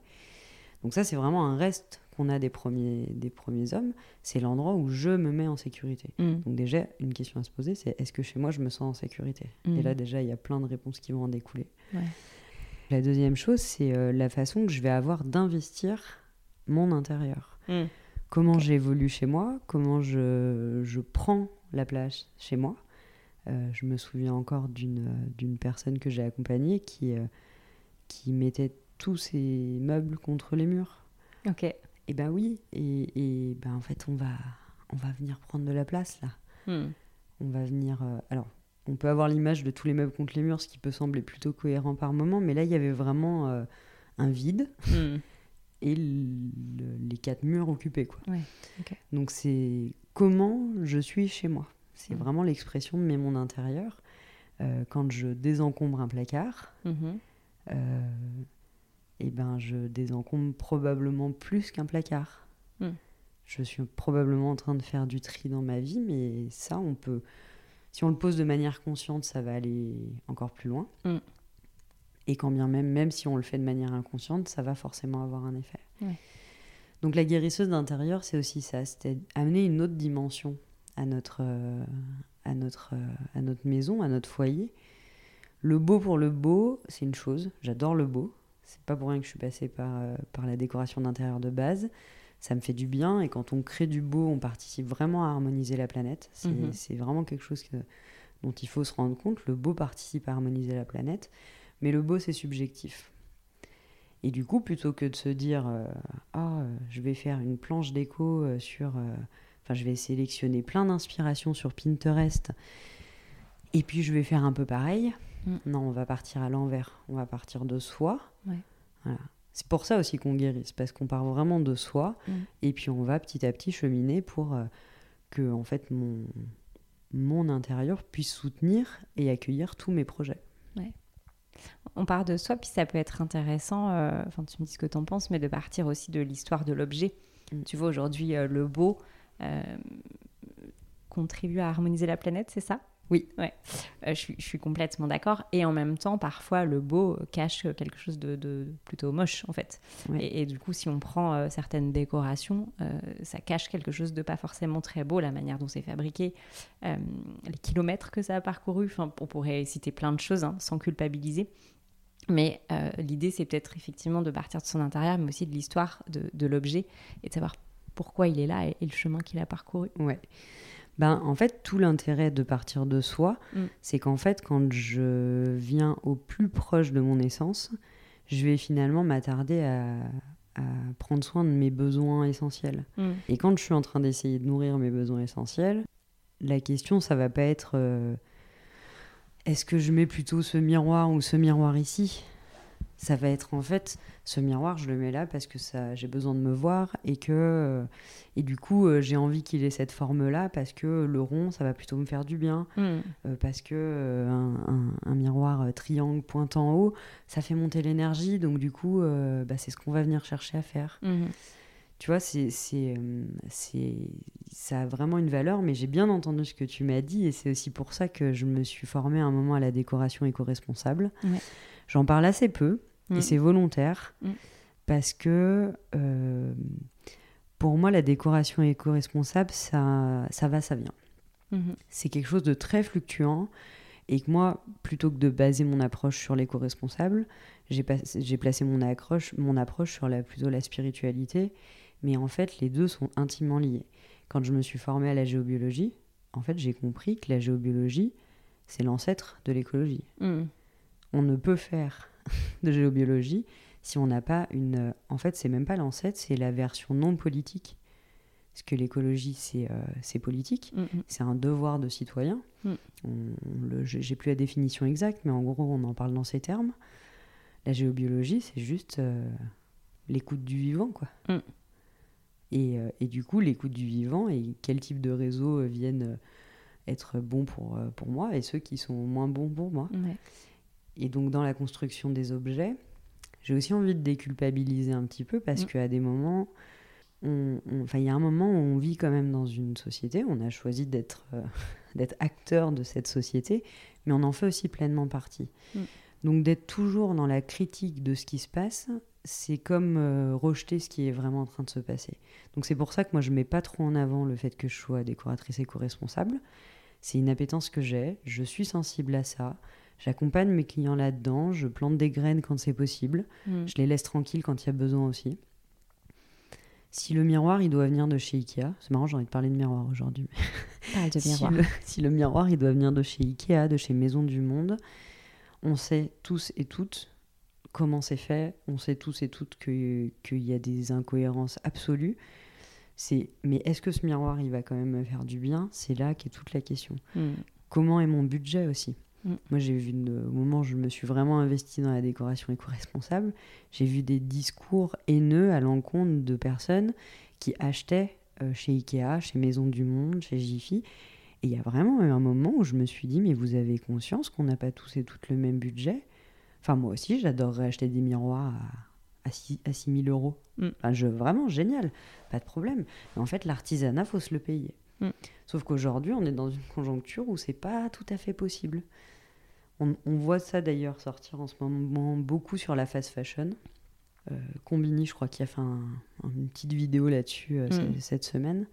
Donc ça, c'est vraiment un reste qu'on a des premiers, des premiers hommes, c'est l'endroit où je me mets en sécurité. Mm. Donc déjà, une question à se poser, c'est est-ce que chez moi, je me sens en sécurité? Et là, mm. déjà, il y a plein de réponses qui vont en découler. La deuxième chose, c'est euh, la façon que je vais avoir d'investir mon intérieur. Mm. Comment j'évolue chez moi, comment je, je, prends la place chez moi. Euh, je me souviens encore d'une personne que j'ai accompagnée qui, euh, qui mettait tous ses meubles contre les murs. Ok. Et ben oui, et, et ben en fait on va, on va venir prendre de la place là. Hmm. On va venir. Euh, alors, on peut avoir l'image de tous les meubles contre les murs, ce qui peut sembler plutôt cohérent par moment, mais là il y avait vraiment euh, un vide hmm. [LAUGHS] et les quatre murs occupés quoi. Ouais, Donc c'est comment je suis chez moi. C'est hmm. vraiment l'expression de mes mondes intérieurs. Euh, quand je désencombre un placard, mhm eh ben, je désencombre probablement plus qu'un placard. Hmm. Je suis probablement en train de faire du tri dans ma vie, mais ça, on peut. Si on le pose de manière consciente, ça va aller encore plus loin. Hmm. Et quand bien même, même si on le fait de manière inconsciente, ça va forcément avoir un effet. Donc la guérisseuse d'intérieur, c'est aussi ça, c'était amener une autre dimension à notre, euh, à, notre, euh, à notre maison, à notre foyer. Le beau pour le beau, c'est une chose, j'adore le beau, c'est pas pour rien que je suis passée par, euh, par la décoration d'intérieur de base. Ça me fait du bien et quand on crée du beau, on participe vraiment à harmoniser la planète. C'est mhm. vraiment quelque chose dont il faut se rendre compte. Le beau participe à harmoniser la planète, mais le beau, c'est subjectif. Et du coup, plutôt que de se dire euh, Ah, je vais faire une planche déco euh, sur. Enfin, je vais sélectionner plein d'inspirations sur Pinterest et puis je vais faire un peu pareil. Mm. Non, on va partir à l'envers. On va partir de soi. C'est pour ça aussi qu'on guérit, parce qu'on part vraiment de soi, mm. et puis on va petit à petit cheminer pour euh, que en fait mon, mon intérieur puisse soutenir et accueillir tous mes projets. On part de soi, puis ça peut être intéressant, euh, enfin tu me dis ce que tu en penses, mais de partir aussi de l'histoire de l'objet. Mm. Tu vois, aujourd'hui, euh, le beau contribue à harmoniser la planète, c'est ça? Oui, ouais. Euh, je, suis, complètement d'accord. Et en même temps, parfois, le beau cache quelque chose de, plutôt moche, en fait. Et, du coup, si on prend euh, certaines décorations, euh, ça cache quelque chose de pas forcément très beau, la manière dont c'est fabriqué, les kilomètres que ça a parcouru. Enfin, on pourrait citer plein de choses hein, sans culpabiliser. Mais l'idée, c'est peut-être effectivement de partir de son intérieur, mais aussi de l'histoire de, l'objet et de savoir pourquoi il est là et, et le chemin qu'il a parcouru. Ouais ben, En fait, tout l'intérêt de partir de soi, mm. c'est qu'en fait, quand je viens au plus proche de mon essence, je vais finalement m'attarder à, prendre soin de mes besoins essentiels. Mm. Et quand je suis en train d'essayer de nourrir mes besoins essentiels, la question, ça va pas être euh, est-ce que je mets plutôt ce miroir ou ce miroir ici? Ça va être en fait ce miroir, je le mets là parce que ça, j'ai besoin de me voir et que euh, et du coup euh, j'ai envie qu'il ait cette forme là parce que le rond ça va plutôt me faire du bien hmm. euh, parce que un, miroir triangle pointant en haut ça fait monter l'énergie donc du coup bah, c'est ce qu'on va venir chercher à faire. Hmm. Tu vois, c'est, c'est, ça a vraiment une valeur, mais j'ai bien entendu ce que tu m'as dit, et c'est aussi pour ça que je me suis formée un moment à la décoration éco-responsable. J'en parle assez peu, et mm. c'est volontaire, mm. parce que euh, pour moi, la décoration éco-responsable, ça, ça va, ça vient. Mm-hmm. C'est quelque chose de très fluctuant, et que moi, plutôt que de baser mon approche sur l'éco-responsable, j'ai, placé mon, accroche, mon approche sur la, plutôt la spiritualité, mais en fait, les deux sont intimement liés. Quand je me suis formée à la géobiologie, en fait, j'ai compris que la géobiologie, c'est l'ancêtre de l'écologie. Mm. On ne peut faire [LAUGHS] de géobiologie si on n'a pas une. En fait, c'est même pas l'ancêtre, c'est la version non politique. Parce que l'écologie, c'est euh, politique, mm, mm. c'est un devoir de citoyen. Mm. J'ai plus la définition exacte, mais en gros, on en parle dans ces termes. La géobiologie, c'est juste euh, l'écoute du vivant, quoi. Mm. Et, euh, et, du coup, l'écoute du vivant et quel type de réseaux euh, viennent être bons pour, pour moi et ceux qui sont moins bons pour moi. Et donc, dans la construction des objets, j'ai aussi envie de déculpabiliser un petit peu parce mm. qu'à des moments, enfin, il y a un moment où on vit quand même dans une société, on a choisi d'être [LAUGHS] d'être acteur de cette société, mais on en fait aussi pleinement partie. Mm. Donc d'être toujours dans la critique de ce qui se passe, c'est comme euh, rejeter ce qui est vraiment en train de se passer. Donc c'est pour ça que moi je mets pas trop en avant le fait que je sois décoratrice éco-responsable. C'est une appétence que j'ai, je suis sensible à ça. J'accompagne mes clients là-dedans, je plante des graines quand c'est possible, mm. je les laisse tranquilles quand il y a besoin aussi. Si le miroir, il doit venir de chez Ikea, c'est marrant, j'ai envie de parler de miroir aujourd'hui. [LAUGHS] Parle de [LAUGHS] miroir. si, le, si le miroir, il doit venir de chez Ikea, de chez Maison du Monde, on sait tous et toutes comment c'est fait, on sait tous et toutes qu'il y a des incohérences absolues. C'est, mais est-ce que ce miroir, il va quand même me faire du bien? C'est là qu'est toute la question. Hmm. Comment est mon budget aussi? Hmm. Moi, j'ai vu, au moment où je me suis vraiment investi dans la décoration éco-responsable, j'ai vu des discours haineux à l'encontre de personnes qui achetaient euh, chez Ikea, chez Maison du Monde, chez Jiffy, et il y a vraiment eu un moment où je me suis dit, mais vous avez conscience qu'on n'a pas tous et toutes le même budget? Enfin, moi aussi, j'adorerais acheter des miroirs à, à, 6, 000 euros. Mm. Enfin, je, vraiment, génial, pas de problème. Mais en fait, l'artisanat, faut se le payer. Mm. Sauf qu'aujourd'hui, on est dans une conjoncture où c'est pas tout à fait possible. On, voit ça d'ailleurs sortir en ce moment beaucoup sur la fast fashion. Euh, Combini, je crois, qui a fait une petite vidéo là-dessus euh, mm. cette semaine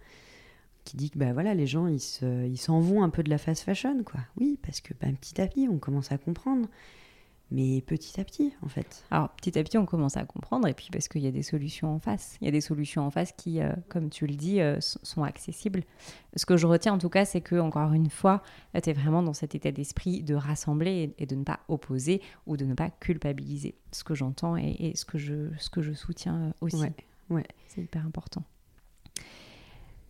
qui dit que bah, voilà, les gens, ils, se, ils s'en vont un peu de la fast fashion. quoi. Oui, parce que bah, petit à petit, on commence à comprendre. Mais petit à petit, en fait. Alors, petit à petit, on commence à comprendre, et puis parce qu'il y a des solutions en face. Il y a des solutions en face qui, euh, comme tu le dis, euh, sont accessibles. Ce que je retiens, en tout cas, c'est que, encore une fois, tu es vraiment dans cet état d'esprit de rassembler et, de ne pas opposer ou de ne pas culpabiliser. Ce que j'entends et, ce, que je, ce que je soutiens euh, aussi. Ouais, ouais. C'est hyper important.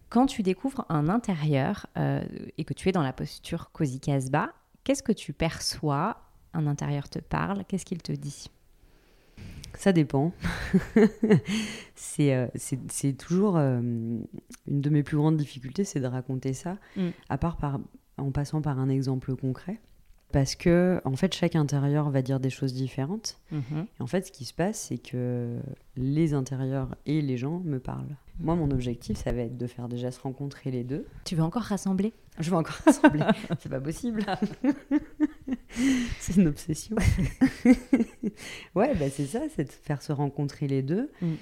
Quand tu découvres un intérieur euh, et que tu es dans la posture Cozy Casbah, qu'est-ce que tu perçois Un intérieur te parle, qu'est-ce qu'il te dit? Ça dépend. [LAUGHS] Euh, c'est toujours euh, une de mes plus grandes difficultés, c'est de raconter ça, mm. à part par, en passant par un exemple concret parce que en fait chaque intérieur va dire des choses différentes. Mhm. Et en fait, ce qui se passe, c'est que les intérieurs et les gens me parlent. Moi, mon objectif, ça va être de faire déjà se rencontrer les deux. Tu veux encore rassembler? Je veux encore rassembler. [LAUGHS] c'est pas possible. [LAUGHS] c'est une obsession. [LAUGHS] ouais, bah c'est ça, c'est de faire se rencontrer les deux. Mm.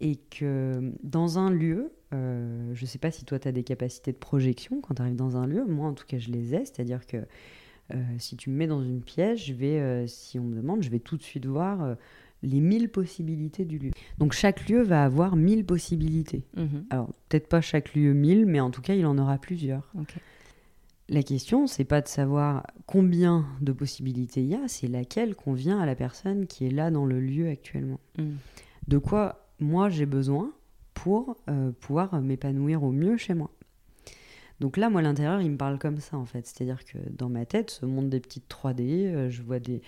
Et que dans un lieu, euh, je sais pas si toi tu as des capacités de projection quand tu arrives dans un lieu, moi en tout cas je les ai, c'est-à-dire que euh, si tu me mets dans une pièce, je vais, euh, si on me demande, je vais tout de suite voir euh, les mille possibilités du lieu. Donc chaque lieu va avoir mille possibilités. Mhm. Alors peut-être pas chaque lieu mille, mais en tout cas il en aura plusieurs. La question, c'est pas de savoir combien de possibilités il y a, c'est laquelle convient à la personne qui est là dans le lieu actuellement. Mhm. De quoi moi j'ai besoin pour pouvoir m'épanouir au mieux chez moi. Donc là, moi, l'intérieur, il me parle comme ça, en fait. C'est-à-dire que dans ma tête ce monde des petites 3D. Euh, je vois des.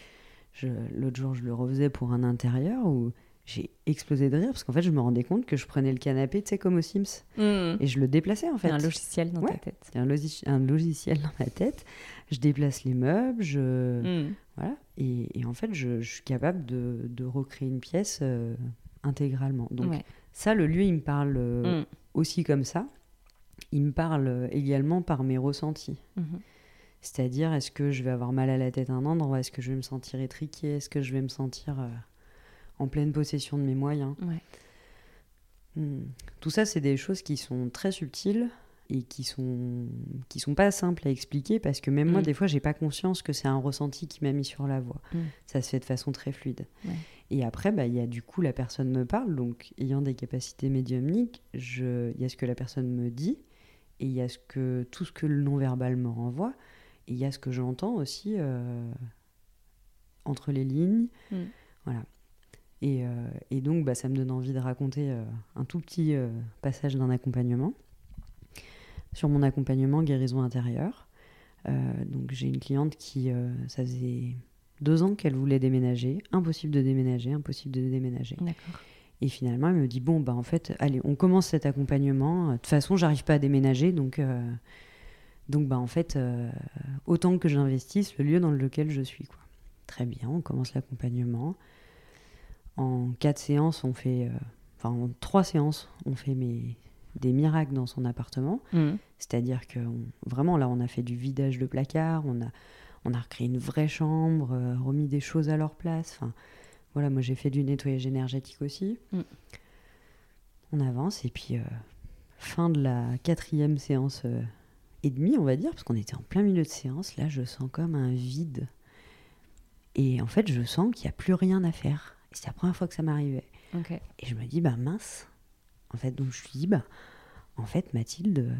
L'autre jour, je le refaisais pour un intérieur où j'ai explosé de rire parce qu'en fait, je me rendais compte que je prenais le canapé, tu sais, comme aux Sims. Mmh. Et je le déplaçais, en fait. un logiciel dans ta tête. un, un, logiciel dans ma tête. Je déplace les meubles, je. Mmh. Voilà. Et, en fait, je, suis capable de, de, recréer une pièce euh, intégralement. Donc, ça, le lieu, il me parle euh, mmh. aussi comme ça il me parle également par mes ressentis. Mhm. C'est-à-dire, est-ce que je vais avoir mal à la tête un endroit? Est-ce que je vais me sentir étriqué? Est-ce que je vais me sentir euh, en pleine possession de mes moyens. Hmm. Tout ça, c'est des choses qui sont très subtiles et qui sont qui sont pas simples à expliquer parce que même moi mm. des fois j'ai pas conscience que c'est un ressenti qui m'a mis sur la voie. Mm. ça se fait de façon très fluide. Et après bah il y a du coup la personne me parle. Donc ayant des capacités médiumniques je il y a ce que la personne me dit et il y a ce que tout ce que le non verbal me renvoie. Et il y a ce que j'entends aussi euh, entre les lignes. Voilà et, euh, et, donc bah, ça me donne envie de raconter euh, un tout petit passage d'un accompagnement sur mon accompagnement guérison intérieure. Euh, donc j'ai une cliente qui, euh, ça faisait deux ans qu'elle voulait déménager, impossible de déménager, impossible de déménager. D'accord. Et finalement, elle me dit bon bah en fait, allez, on commence cet accompagnement. De toute façon, j'arrive pas à déménager, donc euh, donc bah en fait, euh, autant que j'investisse le lieu dans lequel je suis quoi. Très bien, on commence l'accompagnement. En quatre séances, on fait, euh, enfin en trois séances, on fait mes, des miracles dans son appartement. Mhm. C'est-à-dire que on- vraiment là, on a fait du vidage de placard, on a, on a recréé une vraie chambre, euh, remis des choses à leur place. Enfin, voilà, moi j'ai fait du nettoyage énergétique aussi. Mm. On avance et puis euh, fin de la quatrième séance euh, et demie, on va dire, parce qu'on était en plein milieu de séance. Là, je sens comme un vide. Et en fait, je sens qu'il n'y a plus rien à faire. C'est la première fois que ça m'arrivait. Et je me dis, bah mince. En fait, donc je lui dis, bah, en fait, Mathilde,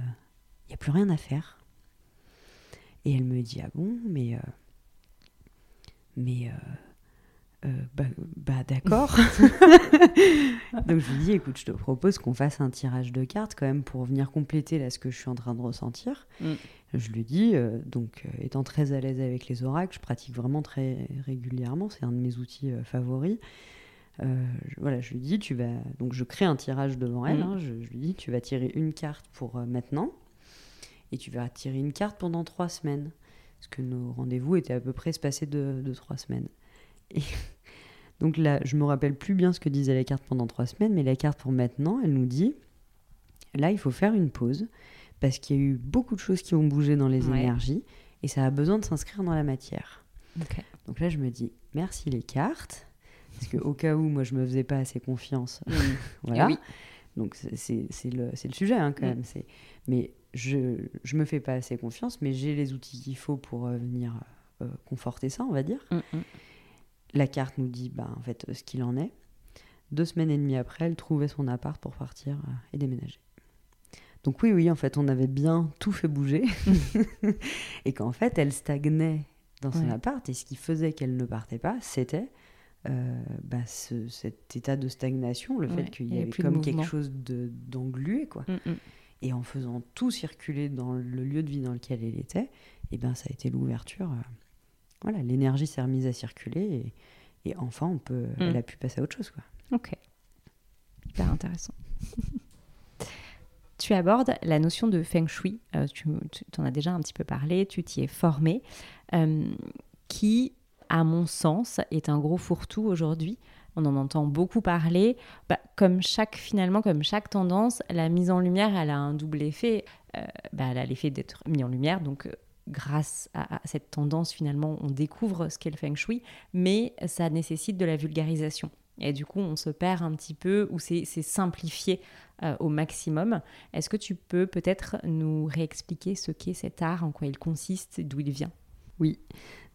il n'y a plus rien à faire. Et elle me dit, ah bon, mais. euh, mais. euh, euh, bah, bah, d'accord. [LAUGHS] [LAUGHS] donc je lui dis, écoute, je te propose qu'on fasse un tirage de cartes quand même pour venir compléter là ce que je suis en train de ressentir. Mm. Je lui dis, euh, donc euh, étant très à l'aise avec les oracles, je pratique vraiment très régulièrement, c'est un de mes outils favoris. Je- voilà, je lui dis, tu vas. Donc, je crée un tirage devant elle. Mhm. hein, je, je lui dis, tu vas tirer une carte pour maintenant. Et tu vas tirer une carte pendant trois semaines. Parce que nos rendez-vous étaient à peu près espacés de, de trois semaines. Et donc là, je me rappelle plus bien ce que disait la carte pendant trois semaines, mais la carte pour maintenant, elle nous dit là, il faut faire une pause. Parce qu'il y a eu beaucoup de choses qui ont bougé dans les Ouais. énergies. Et ça a besoin de s'inscrire dans la matière. Donc là, je me dis merci les cartes. Parce qu'au [LAUGHS] cas où, moi, je me faisais pas assez confiance. [LAUGHS] Voilà. Oui. Donc c'est- le, sujet hein, quand Mm. même. Mais je, je me fais pas assez confiance, mais j'ai les outils qu'il faut pour euh, venir euh, conforter ça, on va dire. Mhm. La carte nous dit bah, en fait ce qu'il en est. Deux semaines et demie après, elle trouvait son appart pour partir euh, et déménager. Donc oui, oui, en fait, on avait bien tout fait bouger. [LAUGHS] et qu'en fait, elle stagnait dans son Ouais. appart. Et ce qui faisait qu'elle ne partait pas, c'était euh, bah, ce- cet état de stagnation, le Ouais, fait qu'il il y y avait de comme quelque chose de- d'englué, quoi. Mhm. Et en faisant tout circuler dans le lieu de vie dans lequel elle était, et ben ça a été l'ouverture. Voilà, l'énergie s'est remise à circuler et, et enfin on peut, Mm. elle a pu passer à autre chose, quoi. Ok. Hyper intéressant. tu abordes la notion de feng shui. euh, tu en as déjà un petit peu parlé, tu t'y es formé, euh, qui, à mon sens, est un gros fourre-tout aujourd'hui. On en entend beaucoup parler. Bah, comme chaque, finalement, comme chaque tendance, la mise en lumière, elle a un double effet. Euh, bah, elle a l'effet d'être mis en lumière, donc grâce à, cette tendance, finalement, on découvre ce qu'est le feng shui, mais ça nécessite de la vulgarisation. Et du coup, on se perd un petit peu, ou c'est simplifié euh, au maximum. Est-ce que tu peux peut-être nous réexpliquer ce qu'est cet art, en quoi il consiste, d'où il vient? Oui,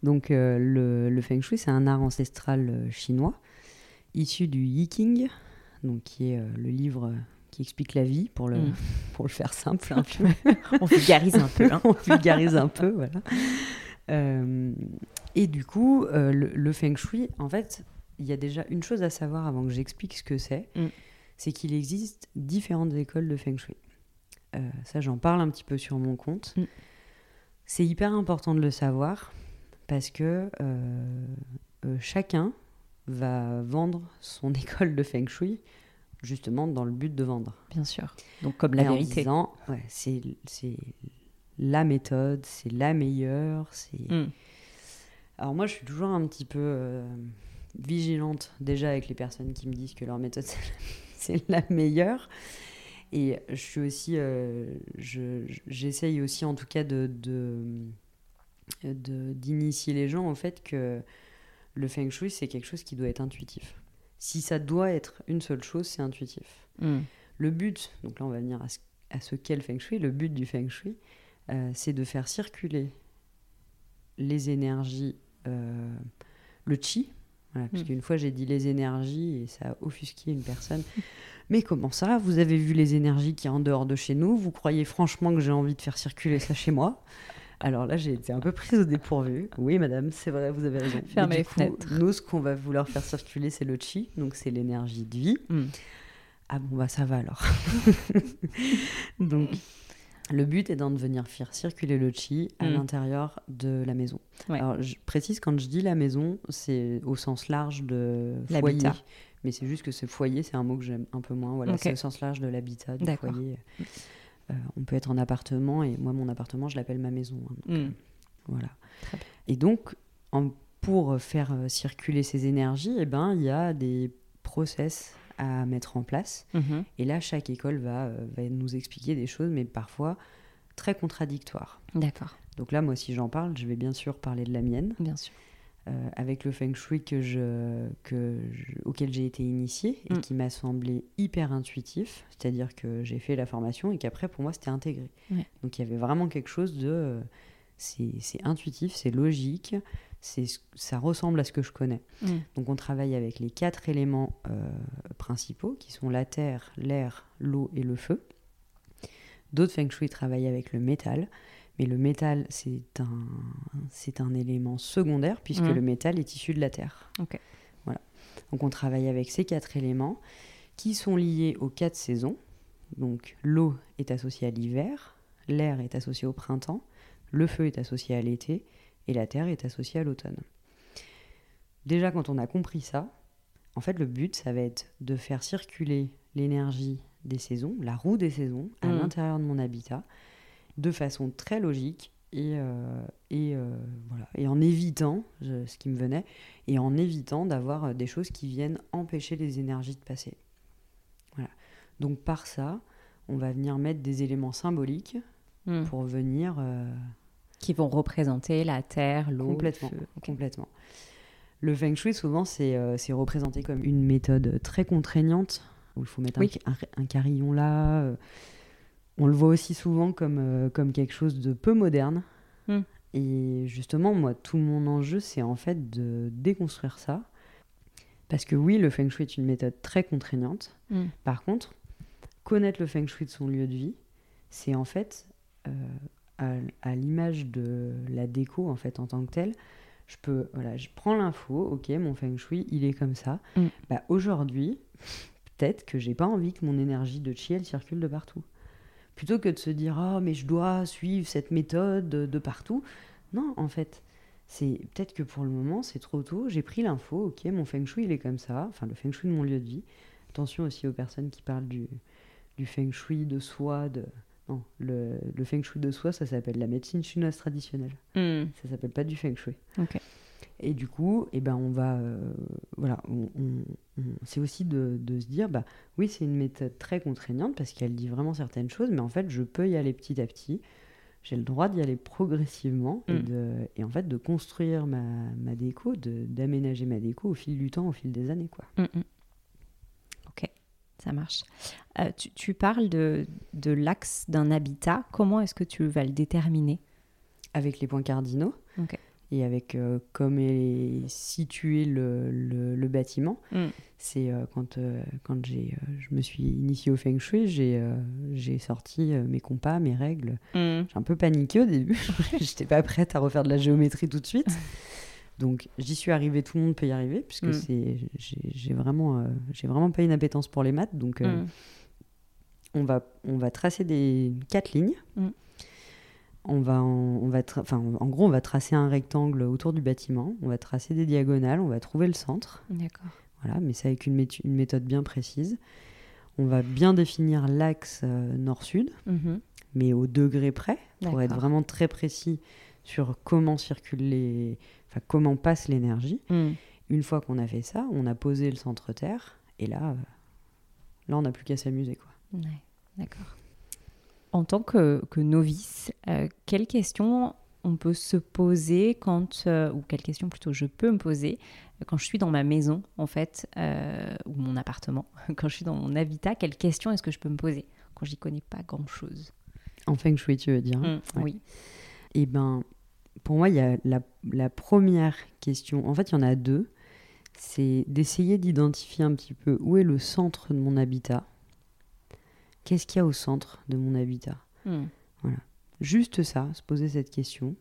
donc euh, le, feng shui, c'est un art ancestral euh, chinois issu du Yiking, donc qui est le livre qui explique la vie pour le, Mm. [LAUGHS] pour le faire simple un peu. [LAUGHS] On vulgarise un peu. Hein. [LAUGHS] on vulgarise un peu, voilà. Euh, et du coup, euh, le, le feng shui, en fait, il y a déjà une chose à savoir avant que j'explique ce que c'est, Mm. c'est qu'il existe différentes écoles de feng shui. Euh, ça, j'en parle un petit peu sur mon compte. Mm. C'est hyper important de le savoir parce que chacun va vendre son école de feng shui justement dans le but de vendre. Bien sûr. Donc comme la Et en vérité. disant, ouais, c'est c'est la méthode, c'est la meilleure. C'est. Mm. Alors moi, je suis toujours un petit peu euh, vigilante déjà avec les personnes qui me disent que leur méthode [LAUGHS] c'est la- meilleure. Et je suis aussi, euh, je- j'essaye aussi en tout cas de de- de- d'initier les gens au fait que le feng shui c'est quelque chose qui doit être intuitif. Si ça doit être une seule chose, c'est intuitif. Mm. Le but, donc là on va venir à ce, à ce qu'est le feng shui, le but du feng shui, euh, c'est de faire circuler les énergies, euh, le chi, voilà, parce Mm. qu'une fois j'ai dit les énergies et ça a offusqué une personne. [LAUGHS] Mais comment ça? Vous avez vu les énergies qui sont en dehors de chez nous? Vous croyez franchement que j'ai envie de faire circuler ça chez moi? Alors là, j'ai été un peu prise au dépourvu. Oui, madame, c'est vrai, vous avez raison. Fermez Mais les coup, fenêtres. Nous, ce qu'on va vouloir faire circuler, c'est le chi, donc c'est l'énergie de vie. Mm. Ah bon, bah ça va alors. [LAUGHS] donc, Le but étant de venir faire circuler le chi à Mm. l'intérieur de la maison. Ouais. Alors, je précise, quand je dis la maison, c'est au sens large de foyer. Mais c'est juste que ce foyer, c'est un mot que j'aime un peu moins. Voilà, c'est au sens large de l'habitat, du D'accord. foyer. Euh, on peut être en appartement, et moi, mon appartement, je l'appelle ma maison. hein. Donc, Mm. Voilà. Et donc, en- pour faire euh, circuler ces énergies, eh ben, il y a des process à mettre en place. Mhm. Et là, chaque école va, euh, va nous expliquer des choses, mais parfois très contradictoires. D'accord, Donc là, moi, si j'en parle, je vais bien sûr parler de la mienne, bien sûr. Euh, avec le feng shui que je, que je- auquel j'ai été initiée et Mm. qui m'a semblé hyper intuitif. C'est-à-dire que j'ai fait la formation et qu'après, pour moi, c'était intégré. Ouais. Donc il y avait vraiment quelque chose de... euh, c'est intuitif, c'est logique, ça ressemble à ce que je connais. Mm. Donc on travaille avec les quatre éléments euh, principaux qui sont la terre, l'air, l'eau et le feu. D'autres feng shui travaillent avec le métal, mais le métal c'est un, c'est un élément secondaire puisque Mhm. le métal est issu de la terre. Voilà. Donc on travaille avec ces quatre éléments qui sont liés aux quatre saisons. Donc l'eau est associée à l'hiver, l'air est associé au printemps, le feu est associé à l'été et la terre est associée à l'automne. Déjà, quand on a compris ça, en fait, le but, ça va être de faire circuler l'énergie des saisons, la roue des saisons, à Mm. l'intérieur de mon habitat, de façon très logique et, euh, et, euh, voilà. et en évitant je- ce qui me venait, et en évitant d'avoir euh, des choses qui viennent empêcher les énergies de passer. Voilà. Donc par ça, on va venir mettre des éléments symboliques Mm. pour venir euh, Qui vont représenter la terre, l'eau, Complètement. le feu. Complètement. Le feng shui, souvent, c'est représenté comme une méthode très contraignante, où il faut mettre Oui. un, un carillon là. On le voit aussi souvent comme, euh, comme quelque chose de peu moderne. Hmm. Et justement, moi, tout mon enjeu, c'est en fait de déconstruire ça. Parce que oui, le feng shui est une méthode très contraignante. Mm. Par contre, connaître le feng shui de son lieu de vie, c'est en fait, euh, à, à l'image de la déco en fait en tant que telle, je peux, voilà, je prends l'info, ok, mon feng shui, il est comme ça. Mm. Bah, aujourd'hui, [LAUGHS] peut-être que j'ai pas envie que mon énergie de chi elle circule de partout. Plutôt que de se dire ah mais je dois suivre cette méthode de, de partout. Non, en fait, c'est peut-être que pour le moment c'est trop tôt. J'ai pris l'info, ok, mon feng shui il est comme ça, enfin le feng shui de mon lieu de vie. Attention aussi aux personnes qui parlent du, du feng shui de soi, de non, le, le feng shui de soi, ça s'appelle la médecine chinoise traditionnelle. Mm. Ça s'appelle pas du feng shui. Ok. Et du coup, eh ben, on va, euh, voilà, on- on- on- c'est aussi de, de se dire, bah oui, c'est une méthode très contraignante parce qu'elle dit vraiment certaines choses, mais en fait, je peux y aller petit à petit. J'ai le droit d'y aller progressivement et, Mm. de, et en fait de construire ma, ma déco, d'aménager ma déco au fil du temps, au fil des années, quoi. Mm, mm. Ok, ça marche. Euh, tu, tu parles de, de l'axe d'un habitat. Comment est-ce que tu vas le déterminer? Avec les points cardinaux Ok. Et avec euh, comme est situé le, le- le bâtiment. Mm. C'est euh, quand, euh, quand j'ai, je me suis initiée au feng shui, j'ai, j'ai sorti mes compas, mes règles. Mm. J'ai un peu paniqué au début. [LAUGHS] J'étais pas prête à refaire de la géométrie tout de suite. Donc j'y suis arrivée, tout le monde peut y arriver, puisque Mm. c'est, j'ai, j'ai vraiment, j'ai vraiment pas une appétence pour les maths. Donc Mm. on, va, on va tracer des quatre lignes. On va, en, on va tra- enfin, en gros, on va tracer un rectangle autour du bâtiment. On va tracer des diagonales. On va trouver le centre. D'accord. Voilà, mais c'est avec une, méthode bien précise. On va bien définir l'axe euh, nord-sud, Mhm. mais au degré près, pour être vraiment très précis sur comment circulent les... Enfin, comment passe l'énergie. Mm. Une fois qu'on a fait ça, on a posé le centre-terre, et là, euh, là, on n'a plus qu'à s'amuser, quoi. Ouais, d'accord. En tant que, que novice, euh, quelles questions on peut se poser quand, euh, ou quelles questions plutôt je peux me poser euh, quand je suis dans ma maison, en fait, euh, ou mon appartement, [LAUGHS] quand je suis dans mon habitat, quelles questions est-ce que je peux me poser quand j'y connais pas grand-chose? En feng shui, tu veux dire hein Mm, Ouais. Oui. Eh ben, pour moi, il y a la, la première question. En fait, il y en a deux. C'est d'essayer d'identifier un petit peu où est le centre de mon habitat. Qu'est-ce qu'il y a au centre de mon habitat Mm, Juste ça, se poser cette question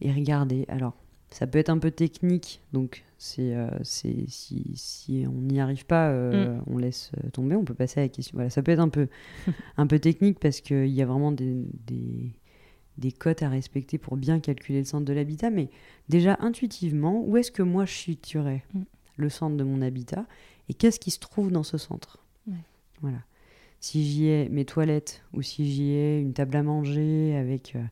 et regarder. Alors, Ça peut être un peu technique, donc c'est euh, si, si on n'y arrive pas, euh, Mm. on laisse euh, tomber, on peut passer à la question. Voilà, ça peut être un peu, [LAUGHS] un peu technique parce qu'il y a vraiment des, des, des cotes à respecter pour bien calculer le centre de l'habitat, mais déjà intuitivement, où est-ce que moi je situerais Mm. le centre de mon habitat et qu'est-ce qui se trouve dans ce centre? Ouais. Voilà. Si j'y ai mes toilettes ou si j'y ai une table à manger avec euh,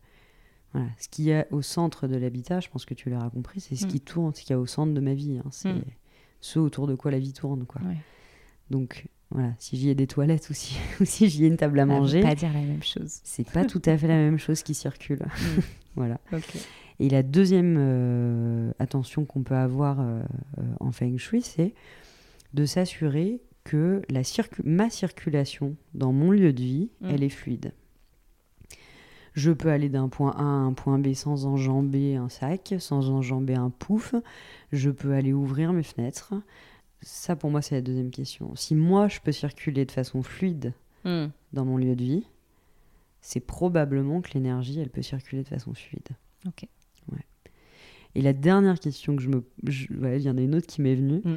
voilà, ce qu'il y a au centre de l'habitat, je pense que tu l'auras compris, c'est ce Mm. qui tourne, ce qu'il y a au centre de ma vie. hein. C'est Mm. ce autour de quoi la vie tourne. Quoi. Ouais. Donc voilà, si j'y ai des toilettes ou si, [LAUGHS] ou si j'y ai une table à manger, pas dire la même chose. c'est pas tout à fait la même chose qui circule. Mm. [LAUGHS] voilà. Et la deuxième euh, attention qu'on peut avoir euh, en Feng Shui, c'est de s'assurer que la circu- ma circulation dans mon lieu de vie, Mm. elle est fluide. Je peux aller d'un point A à un point B sans enjamber un sac, sans enjamber un pouf. Je peux aller ouvrir mes fenêtres. Ça, pour moi, c'est la deuxième question. Si moi, je peux circuler de façon fluide Mm. dans mon lieu de vie, c'est probablement que l'énergie, elle peut circuler de façon fluide. Ok. Et la dernière question que je me... je- ouais, il y en a une autre qui m'est venue. Mm.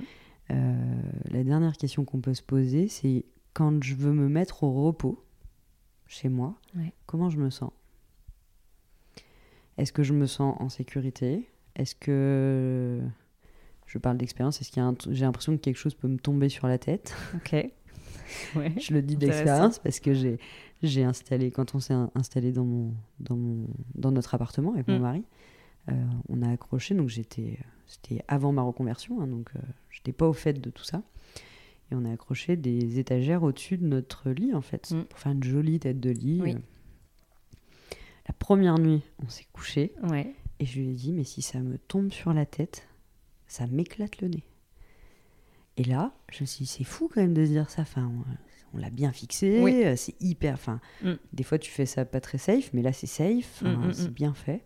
Euh, la dernière question qu'on peut se poser, c'est quand je veux me mettre au repos chez moi, Ouais. comment je me sens? Est-ce que je me sens en sécurité? Est-ce que... Je parle d'expérience, est-ce qu'il y a un j'ai l'impression que quelque chose peut me tomber sur la tête? Ok. [LAUGHS] Ouais. Je le dis d'expérience parce que j'ai j'ai installé quand on s'est in- installé dans mon dans mon dans notre appartement avec mon Mm. mari, on a accroché donc j'étais c'était avant ma reconversion hein, donc euh, j'étais pas au fait de tout ça et on a accroché des étagères au-dessus de notre lit en fait Mm. pour faire une jolie tête de lit. Oui. euh. La première nuit, on s'est couché Ouais. et je lui ai dit mais si ça me tombe sur la tête, ça m'éclate le nez. Et là, je me suis dit, c'est fou quand même de se dire ça. Enfin, on, on l'a bien fixé, Oui. euh, c'est hyper. Enfin, Mm. des fois tu fais ça pas très safe, mais là c'est safe, Mm, c'est bien fait.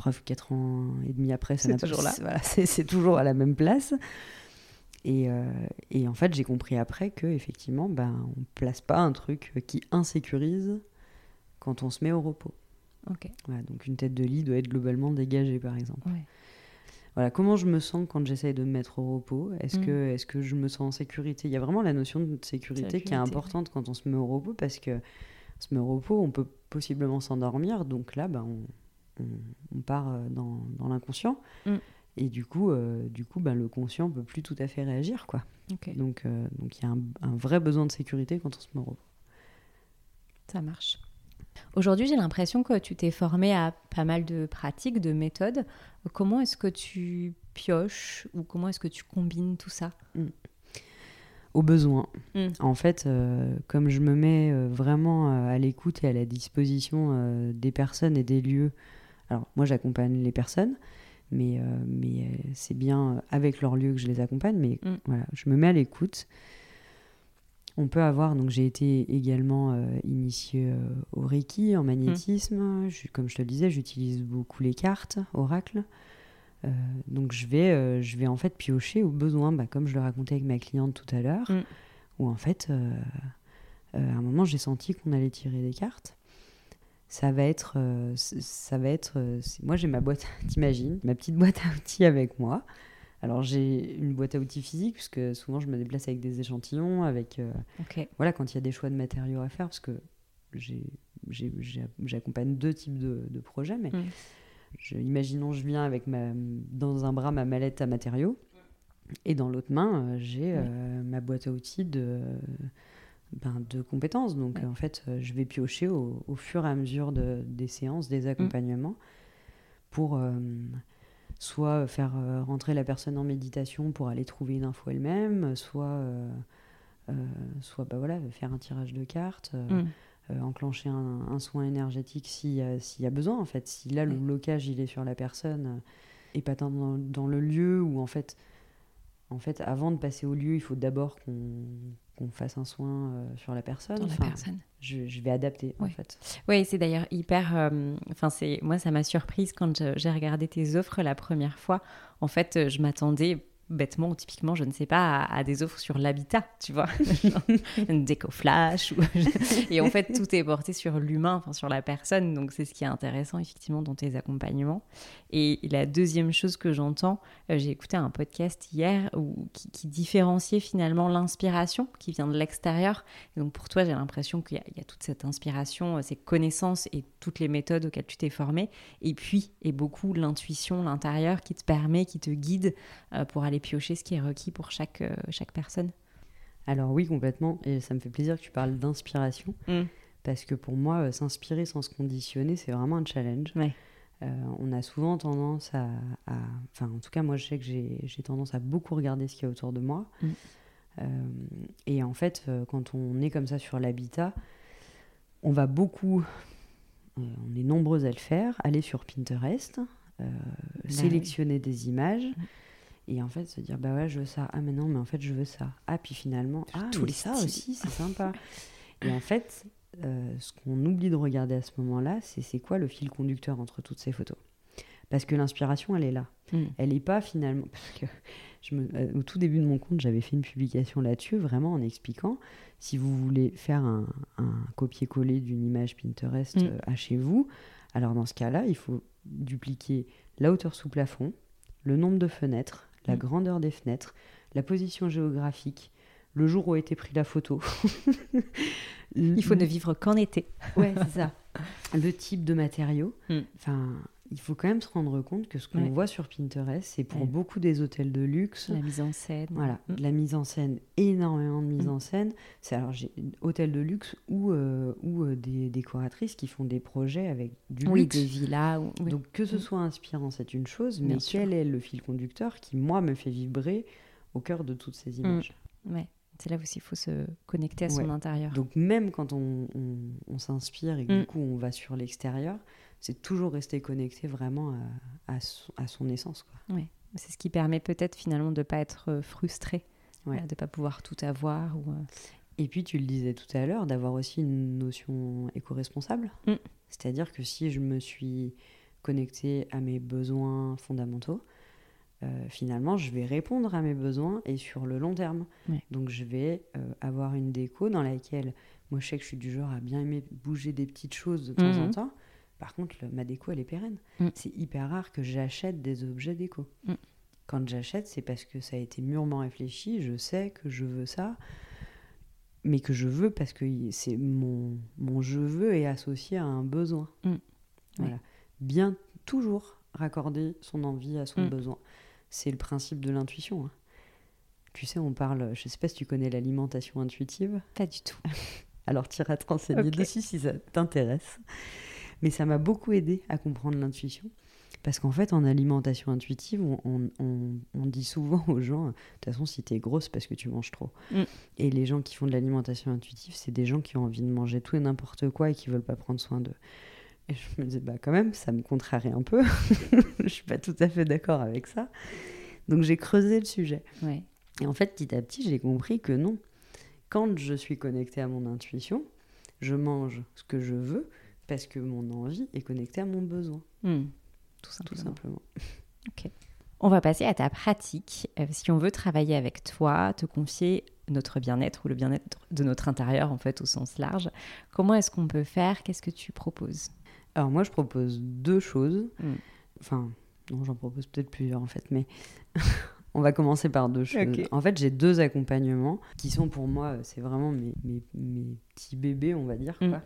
Preuve, quatre ans et demi après, ça n'a toujours là. c'est- voilà, [LAUGHS] c'est c'est toujours à la même place. Et, euh, et en fait, j'ai compris après que effectivement, ben, on place pas un truc qui insécurise quand on se met au repos. Ok. Voilà, donc une tête de lit doit être globalement dégagée, par exemple. Ouais. Voilà, comment je me sens quand j'essaye de me mettre au repos? Est-ce Mm. que, est que je me sens en sécurité? Il y a vraiment la notion de sécurité, qui est importante quand on se met au repos parce que on se met au repos, on peut possiblement s'endormir. Donc là, ben, on, on- on part euh, dans, dans l'inconscient. Mm. Et du coup, euh, du coup ben, le conscient peut plus tout à fait réagir. Quoi. Donc euh, donc il y a un, un vrai besoin de sécurité quand on se met au. Ça marche. Aujourd'hui, j'ai l'impression que tu t'es formé à pas mal de pratiques, de méthodes. Comment est-ce que tu pioches ou comment est-ce que tu combines tout ça? Au besoin. Mm. En fait, euh, comme je me mets vraiment à l'écoute et à la disposition des personnes et des lieux, alors moi j'accompagne les personnes, mais, euh, mais euh, c'est bien euh, avec leur lieu que je les accompagne, mais Mm. voilà, je me mets à l'écoute. On peut avoir, donc j'ai été également euh, initiée au Reiki, en magnétisme. Je- comme je te le disais, j'utilise beaucoup les cartes, oracle. Euh, donc je vais, euh, je vais en fait piocher au besoin, bah, comme je le racontais avec ma cliente tout à l'heure, Mm. où en fait, euh, à un moment, j'ai senti qu'on allait tirer des cartes. Ça va être, euh, ça va être. euh, moi, j'ai ma boîte, [LAUGHS] t'imagines, ma petite boîte à outils avec moi. Alors j'ai une boîte à outils physique puisque souvent je me déplace avec des échantillons, avec euh, voilà quand il y a des choix de matériaux à faire parce que j'accompagne deux types de, de projets, mais Mm. je, imaginons je viens avec ma, dans un bras ma mallette à matériaux et dans l'autre main euh, j'ai ma boîte à outils de, ben, de compétences. Donc Ouais. en fait euh, je vais piocher au, au fur et à mesure de- des séances, des accompagnements pour euh, soit faire euh, rentrer la personne en méditation pour aller trouver une info elle-même, soit, euh, soit bah voilà, faire un tirage de cartes. Mm. enclencher un, un soin énergétique s'il y, a- s'il y a besoin en fait. Si là le blocage il est sur la personne et pas tant dans, dans le lieu où en fait, en fait avant de passer au lieu il faut d'abord qu'on qu'on fasse un soin euh, sur la personne. Dans la Enfin, personne. Je, je vais adapter en fait. Oui, c'est d'ailleurs hyper. euh, Enfin, c'est moi, ça m'a surprise quand j'ai regardé tes offres la première fois. En fait, euh, je m'attendais bêtement ou typiquement, je ne sais pas, à, des offres sur l'habitat, tu vois, [LAUGHS] une déco flash. [LAUGHS] et en fait, tout est porté sur l'humain, enfin sur la personne. Donc c'est ce qui est intéressant effectivement dans tes accompagnements. Et la deuxième chose que j'entends, euh, j'ai écouté un podcast hier où, qui, qui différenciait finalement l'inspiration qui vient de l'extérieur. donc pour toi, j'ai l'impression qu'il y, a toute cette inspiration, euh, ces connaissances et toutes les méthodes auxquelles tu t'es formé. Et puis, et beaucoup l'intuition, l'intérieur qui te permet, qui te guide euh, pour aller piocher ce qui est requis pour chaque, chaque personne. Alors oui, complètement. Et ça me fait plaisir que tu parles d'inspiration. Mm. Parce que pour moi, s'inspirer sans se conditionner, c'est vraiment un challenge. Ouais. Euh, on a souvent tendance à, Enfin, en tout cas, moi, je sais que j'ai tendance à beaucoup regarder ce qu'il y a autour de moi. Mm. Euh, et en fait, euh, quand on est comme ça sur l'habitat, on va beaucoup. on est nombreux à le faire, aller sur Pinterest, bah sélectionner des images. Mm. Et en fait, se dire, bah ouais, je veux ça. Ah, mais non, mais en fait, je veux ça. Ah, puis finalement, ah, tout ça aussi, c'est sympa. [LAUGHS] et en fait, euh, ce qu'on oublie de regarder à ce moment-là, c'est c'est quoi le fil conducteur entre toutes ces photos? Parce que l'inspiration, elle est là. Hmm. Elle n'est pas finalement. [LAUGHS] Parce que je me, euh, au tout début de mon compte, j'avais fait une publication là-dessus, vraiment en expliquant si vous voulez faire un, copier-coller d'une image Pinterest hmm. euh, à chez vous, alors dans ce cas-là, il faut dupliquer la hauteur sous plafond, le nombre de fenêtres, la hmm. grandeur des fenêtres, la position géographique, le jour où a été prise la photo. Il faut ne vivre qu'en été. Ouais, c'est ça. [LAUGHS] Le type de matériaux. Hmm. Enfin, il faut quand même se rendre compte que ce qu'on voit sur Pinterest, c'est pour beaucoup des hôtels de luxe. La mise en scène. Voilà, hmm. la mise en scène, énormément de mise hmm. en scène. C'est alors j'ai hôtel de luxe ou, euh, ou euh, des décoratrices qui font des projets avec du oui, luxe. des villas. Donc que ce soit inspirant, c'est une chose, mais quel est le fil conducteur qui, moi, me fait vibrer au cœur de toutes ces images? Ouais. C'est là aussi il faut se connecter à son intérieur. Donc même quand on, s'inspire et que du mm. coup on va sur l'extérieur, c'est toujours rester connecté vraiment à, à, son essence. Quoi. Ouais. C'est ce qui permet peut-être finalement de ne pas être euh, frustré, euh, de ne pas pouvoir tout avoir. Ou, euh, Et puis tu le disais tout à l'heure, d'avoir aussi une notion éco-responsable. Mm. C'est-à-dire que si je me suis connecté à mes besoins fondamentaux, euh, finalement, je vais répondre à mes besoins et sur le long terme. Donc, je vais euh, avoir une déco dans laquelle, moi, je sais que je suis du genre à bien aimer bouger des petites choses de temps en mhm. temps. Par contre, ma déco, elle est pérenne. Mm. C'est hyper rare que j'achète des objets déco. Mm. Quand j'achète, c'est parce que ça a été mûrement réfléchi. Je sais que je veux ça, mais que je veux parce que c'est mon, mon je veux est associé à un besoin. Mm. Voilà. Bien toujours raccorder son envie à son besoin c'est le principe de l'intuition. Hein. Tu sais, on parle, je ne sais pas si tu connais l'alimentation intuitive. Pas du tout. [LAUGHS] Alors, tu iras te renseigner dessus si ça t'intéresse. Mais ça m'a beaucoup aidé à comprendre l'intuition. Parce qu'en fait, en alimentation intuitive, on, dit souvent aux gens, de toute façon, si tu es grosse, parce que tu manges trop. Mm. Et les gens qui font de l'alimentation intuitive, c'est des gens qui ont envie de manger tout et n'importe quoi et qui veulent pas prendre soin d'eux. Et je me disais, bah quand même, ça me contrarie un peu. [LAUGHS] je suis pas tout à fait d'accord avec ça. Donc j'ai creusé le sujet. Et en fait, petit à petit, j'ai compris que non. Quand je suis connectée à mon intuition, je mange ce que je veux parce que mon envie est connectée à mon besoin. Hmm. Tout simplement. Ok. On va passer à ta pratique. Euh, si on veut travailler avec toi, te confier notre bien-être ou le bien-être de notre intérieur en fait au sens large, comment est-ce qu'on peut faire? Qu'est-ce que tu proposes? Alors moi, je propose deux choses. Mm. Enfin, non, j'en propose peut-être plusieurs en fait, mais [LAUGHS] on va commencer par deux choses. En fait, j'ai deux accompagnements qui sont pour moi, c'est vraiment mes, mes, petits bébés, on va dire. Mm.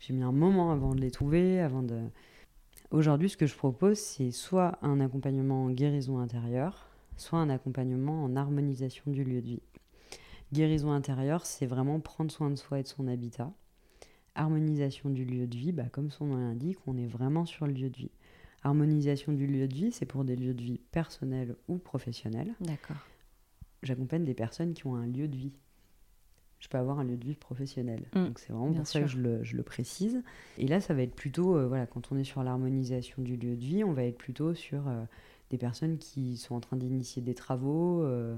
J'ai mis un moment avant de les trouver, avant de... Aujourd'hui, ce que je propose, c'est soit un accompagnement en guérison intérieure, soit un accompagnement en harmonisation du lieu de vie. Guérison intérieure, c'est vraiment prendre soin de soi et de son habitat harmonisation du lieu de vie, bah, comme son nom l'indique, on est vraiment sur le lieu de vie. Harmonisation du lieu de vie, c'est pour des lieux de vie personnels ou professionnels. D'accord. J'accompagne des personnes qui ont un lieu de vie. Je peux avoir un lieu de vie professionnel. Mm. Donc c'est vraiment pour ça que je le, précise. Et là, ça va être plutôt, euh, voilà, quand on est sur l'harmonisation du lieu de vie, on va être plutôt sur euh, des personnes qui sont en train d'initier des travaux, euh,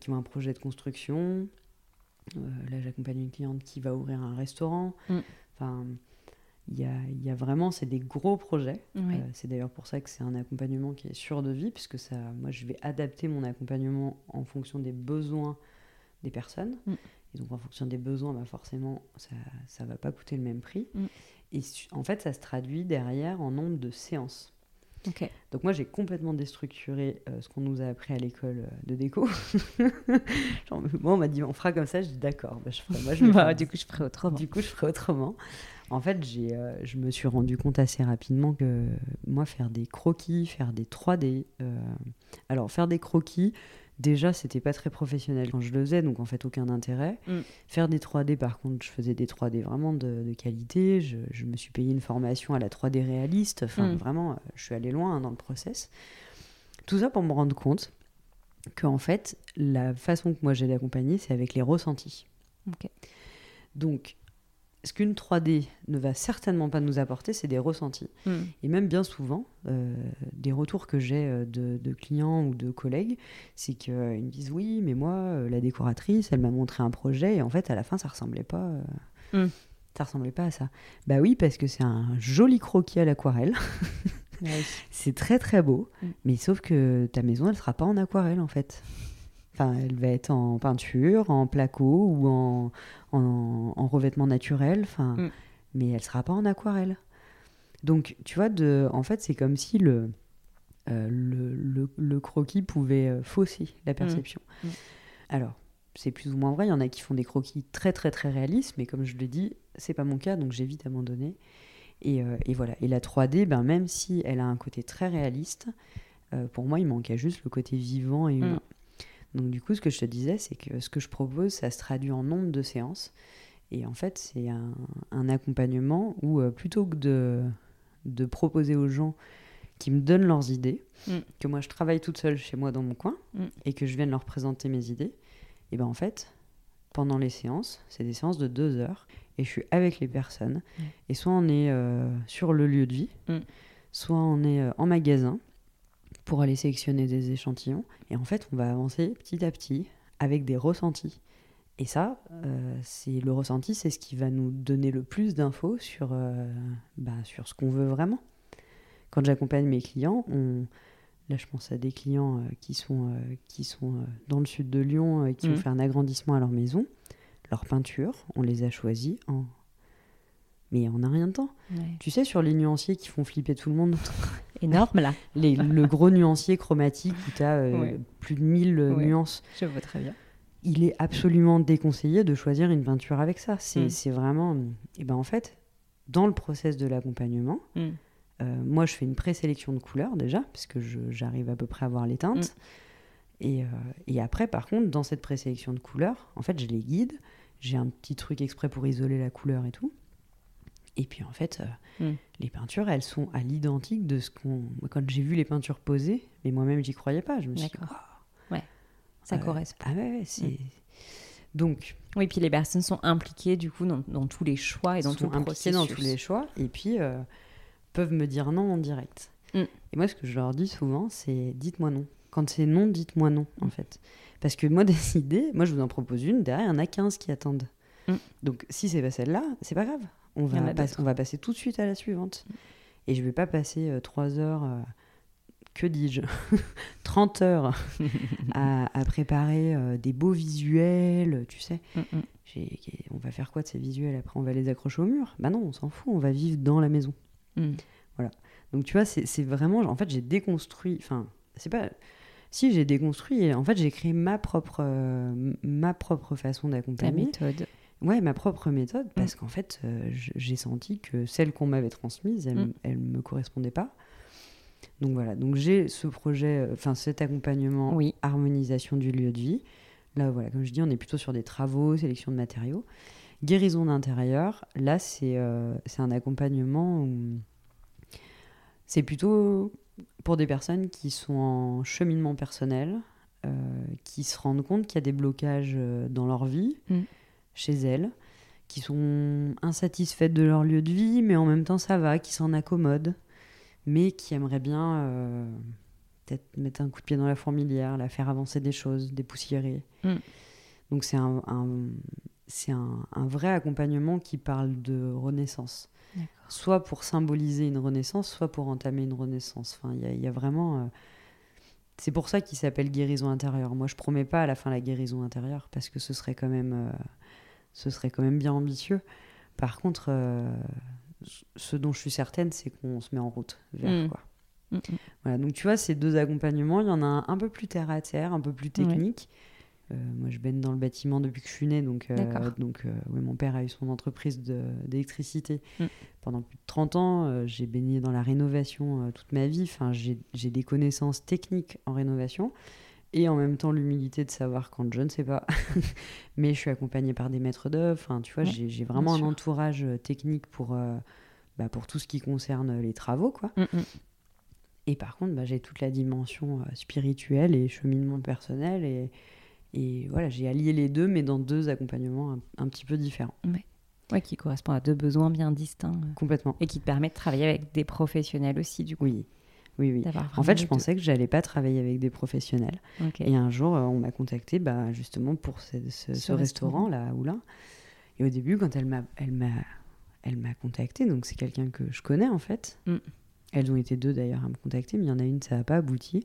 qui ont un projet de construction, là, j'accompagne une cliente qui va ouvrir un restaurant. Mm. Enfin, il y a, il y a vraiment, c'est des gros projets. C'est d'ailleurs pour ça que c'est un accompagnement qui est sûr de vie, puisque ça, moi, je vais adapter mon accompagnement en fonction des besoins des personnes. Mm. Et donc, en fonction des besoins, bah, forcément, ça ne va pas coûter le même prix. Mm. Et en fait, ça se traduit derrière en nombre de séances. Donc moi j'ai complètement déstructuré euh, ce qu'on nous a appris à l'école euh, de déco. [LAUGHS] Genre, moi on m'a dit on fera comme ça, je dis d'accord, bah, [LAUGHS] Bah, du coup, je ferai autrement. du coup je ferai autrement. En fait j'ai, euh, je me suis rendu compte assez rapidement que moi faire des croquis, faire des 3D, euh, alors faire des croquis, déjà c'était pas très professionnel quand je le faisais, donc en fait aucun intérêt. Mm. Faire des 3D par contre, je faisais des 3D vraiment de, de qualité, je, je me suis payé une formation à la 3D réaliste, enfin Mm. vraiment euh, je suis allée loin hein, dans le process. Tout ça pour me rendre compte que en fait la façon que moi j'ai d'accompagner c'est avec les ressentis. Donc ce qu'une 3D ne va certainement pas nous apporter, c'est des ressentis. Mm. Et même bien souvent, euh, des retours que j'ai euh, de, de clients ou de collègues, c'est qu'ils me disent oui, mais moi, euh, la décoratrice, elle m'a montré un projet et en fait, à la fin, ça ressemblait pas. euh, Mm. Ça ressemblait pas à ça. Bah oui, parce que c'est un joli croquis à l'aquarelle. [LAUGHS] c'est très très beau, Mm. mais sauf que ta maison, elle sera pas en aquarelle en fait. Enfin, elle va être en peinture, en placo ou en, en, en revêtement naturel. Enfin, Mm. mais elle sera pas en aquarelle. Donc, tu vois, de, en fait, c'est comme si le, euh, le, le- le croquis pouvait euh, fausser la perception. Mm. Alors, c'est plus ou moins vrai. Il y en a qui font des croquis très, très, très réalistes, mais comme je l'ai dit, c'est pas mon cas, donc j'ai vite abandonné. Et, euh, et voilà. Et la 3D, ben, même si elle a un côté très réaliste, euh, pour moi, il manquait juste le côté vivant et humain. Donc, du coup, ce que je te disais, c'est que ce que je propose, ça se traduit en nombre de séances. Et en fait, c'est un, un accompagnement où, euh, plutôt que de, de proposer aux gens qui me donnent leurs idées, Mm. que moi je travaille toute seule chez moi dans mon coin Mm. et que je vienne leur présenter mes idées, et ben en fait, pendant les séances, c'est des séances de deux heures et je suis avec les personnes. Mm. Et soit on est euh, sur le lieu de vie, soit on est euh, en magasin pour aller sélectionner des échantillons. Et en fait, on va avancer petit à petit avec des ressentis. Et ça, euh, c'est le ressenti, c'est ce qui va nous donner le plus d'infos sur, euh, bah, sur ce qu'on veut vraiment. Quand j'accompagne mes clients, on... là je pense à des clients euh, qui sont, qui sont dans le sud de Lyon et qui ont fait un agrandissement à leur maison. Leurs peintures, on les a choisies en... Mais en un rien de temps. Ouais. Tu sais, sur les nuanciers qui font flipper tout le monde, [LAUGHS] Énorme là. [LAUGHS] les- le gros nuancier chromatique où tu as Ouais. plus de 1000 euh, Ouais. nuances, Je vois très bien. il est absolument déconseillé de choisir une peinture avec ça. C'est Mm. vraiment. Et ben en fait, dans le process de l'accompagnement, Mm. euh, moi je fais une présélection de couleurs déjà, parce que j'arrive à peu près à voir les teintes. Et, euh, et après, par contre, dans cette présélection de couleurs, en fait, je les guide. J'ai un petit truc exprès pour isoler la couleur et tout. Et puis en fait, euh, Mm. les peintures, elles sont à l'identique de ce qu'on. Quand j'ai vu les peintures posées, mais moi-même, j'y croyais pas. Je me suis dit, D'accord. Waouh. Ça Euh, correspond. Ah ouais, ouais, c'est. Donc, Oui, puis les personnes sont impliquées du coup dans, dans tous les choix et dans tout le processus. dans tous les choix et puis euh, peuvent me dire non en direct. Mm. Et moi, ce que je leur dis souvent, c'est dites-moi non. Quand c'est non, dites-moi non, en Mm. fait. Parce que moi, [LAUGHS] des idées, moi, je vous en propose une, derrière, il y en a 15 qui attendent. Mm. Donc, si c'est pas celle-là, c'est pas grave. On va, pas- on va passer tout de suite à la suivante. Et je vais pas passer 3 heures, euh, que dis-je, [LAUGHS] 30 heures [LAUGHS] à, à préparer euh, des beaux visuels, tu sais. Mm, mm. On va faire quoi de ces visuels après? On va les accrocher au mur? Bah non, on s'en fout, on va vivre dans la maison. Mm. Donc tu vois, c'est vraiment. En fait, j'ai déconstruit. Enfin, c'est pas. Si j'ai déconstruit, en fait, j'ai créé ma propre, euh, ma propre façon La d'accompagner. méthode. Ouais, ma propre méthode, parce qu'en fait, euh, j'ai senti que celle qu'on m'avait transmise, elle, Mm. elle me correspondait pas. Donc voilà, donc j'ai ce projet, euh, enfin cet accompagnement Oui. harmonisation du lieu de vie. Là, voilà, comme je dis, on est plutôt sur des travaux, sélection de matériaux. Guérison d'intérieur, là, c'est euh, un accompagnement où c'est plutôt pour des personnes qui sont en cheminement personnel, euh, qui se rendent compte qu'il y a des blocages dans leur vie, Mm. Chez elles, qui sont insatisfaites de leur lieu de vie, mais en même temps ça va, qui s'en accommodent, mais qui aimeraient bien euh, peut-être mettre un coup de pied dans la fourmilière, la faire avancer des choses, dépoussiérer. Mm. Donc c'est un, un- c'est un, un vrai accompagnement qui parle de renaissance. Soit pour symboliser une renaissance, soit pour entamer une renaissance. Enfin, il y, a- il y a vraiment. euh, C'est pour ça qu'il s'appelle guérison intérieure. Moi, je promets pas à la fin la guérison intérieure parce que ce serait quand même, euh, ce serait quand même bien ambitieux. Par contre, euh, ce dont je suis certaine, c'est qu'on se met en route vers Mm. quoi. Mm, mm. Voilà, donc tu vois, ces deux accompagnements, il y en a un un peu plus terre à terre, un peu plus technique. Euh, moi, je baigne dans le bâtiment depuis que je suis née, donc, euh, donc oui, mon père a eu son entreprise d'électricité pendant plus de 30 ans. J'ai baigné dans la rénovation toute ma vie. Enfin, j'ai des connaissances techniques en rénovation et en même temps l'humilité de savoir quand je ne sais pas. [LAUGHS] Mais je suis accompagnée par des maîtres d'œuvre. Enfin, tu vois, Ouais, j'ai vraiment un entourage euh, technique pour, euh, bah, pour tout ce qui concerne les travaux, quoi. Mm, mm. Et par contre, bah, j'ai toute la dimension euh, spirituelle et cheminement personnel. Et, et voilà, j'ai allié les deux, mais dans deux accompagnements un, un petit peu différents. Ouais, qui correspond à deux besoins bien distincts euh, Complètement. et qui te permet de travailler avec des professionnels aussi, du coup. Oui, oui, oui. En fait, je pensais que j'allais pas travailler avec des professionnels. Et un jour, euh, on m'a contacté bah, justement pour ce, ce- ce Ce restaurant, là, à Oulin. Et au début, quand elle m'a, elle m'a, elle m'a contacté, donc c'est quelqu'un que je connais en fait. Mm. Elles ont été deux d'ailleurs à me contacter, mais il y en a une, ça n'a pas abouti.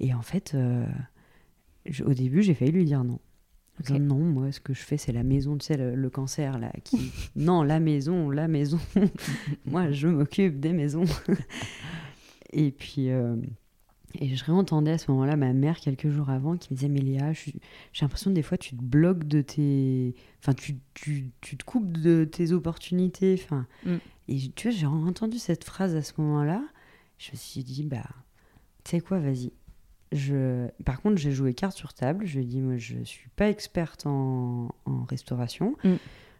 Et en fait, euh, je- au début, j'ai failli lui dire non. Non, moi, ce que je fais, c'est la maison, tu sais, le, le cancer, là. Qui... [LAUGHS] non, la maison, la maison. [LAUGHS] moi, je m'occupe des maisons. [LAUGHS] et puis, euh, et je réentendais à ce moment-là ma mère quelques jours avant qui me disait, mais Léa, j'ai l'impression que des fois, tu te bloques de tes... Enfin, tu, tu, tu te coupes de tes opportunités. Enfin, Mm. Et tu vois, j'ai entendu cette phrase à ce moment-là. Je me suis dit, bah, tu sais quoi, vas-y. Je... Par contre, j'ai joué carte sur table. Je lui ai dit, moi, je suis pas experte en, en restauration. Mm.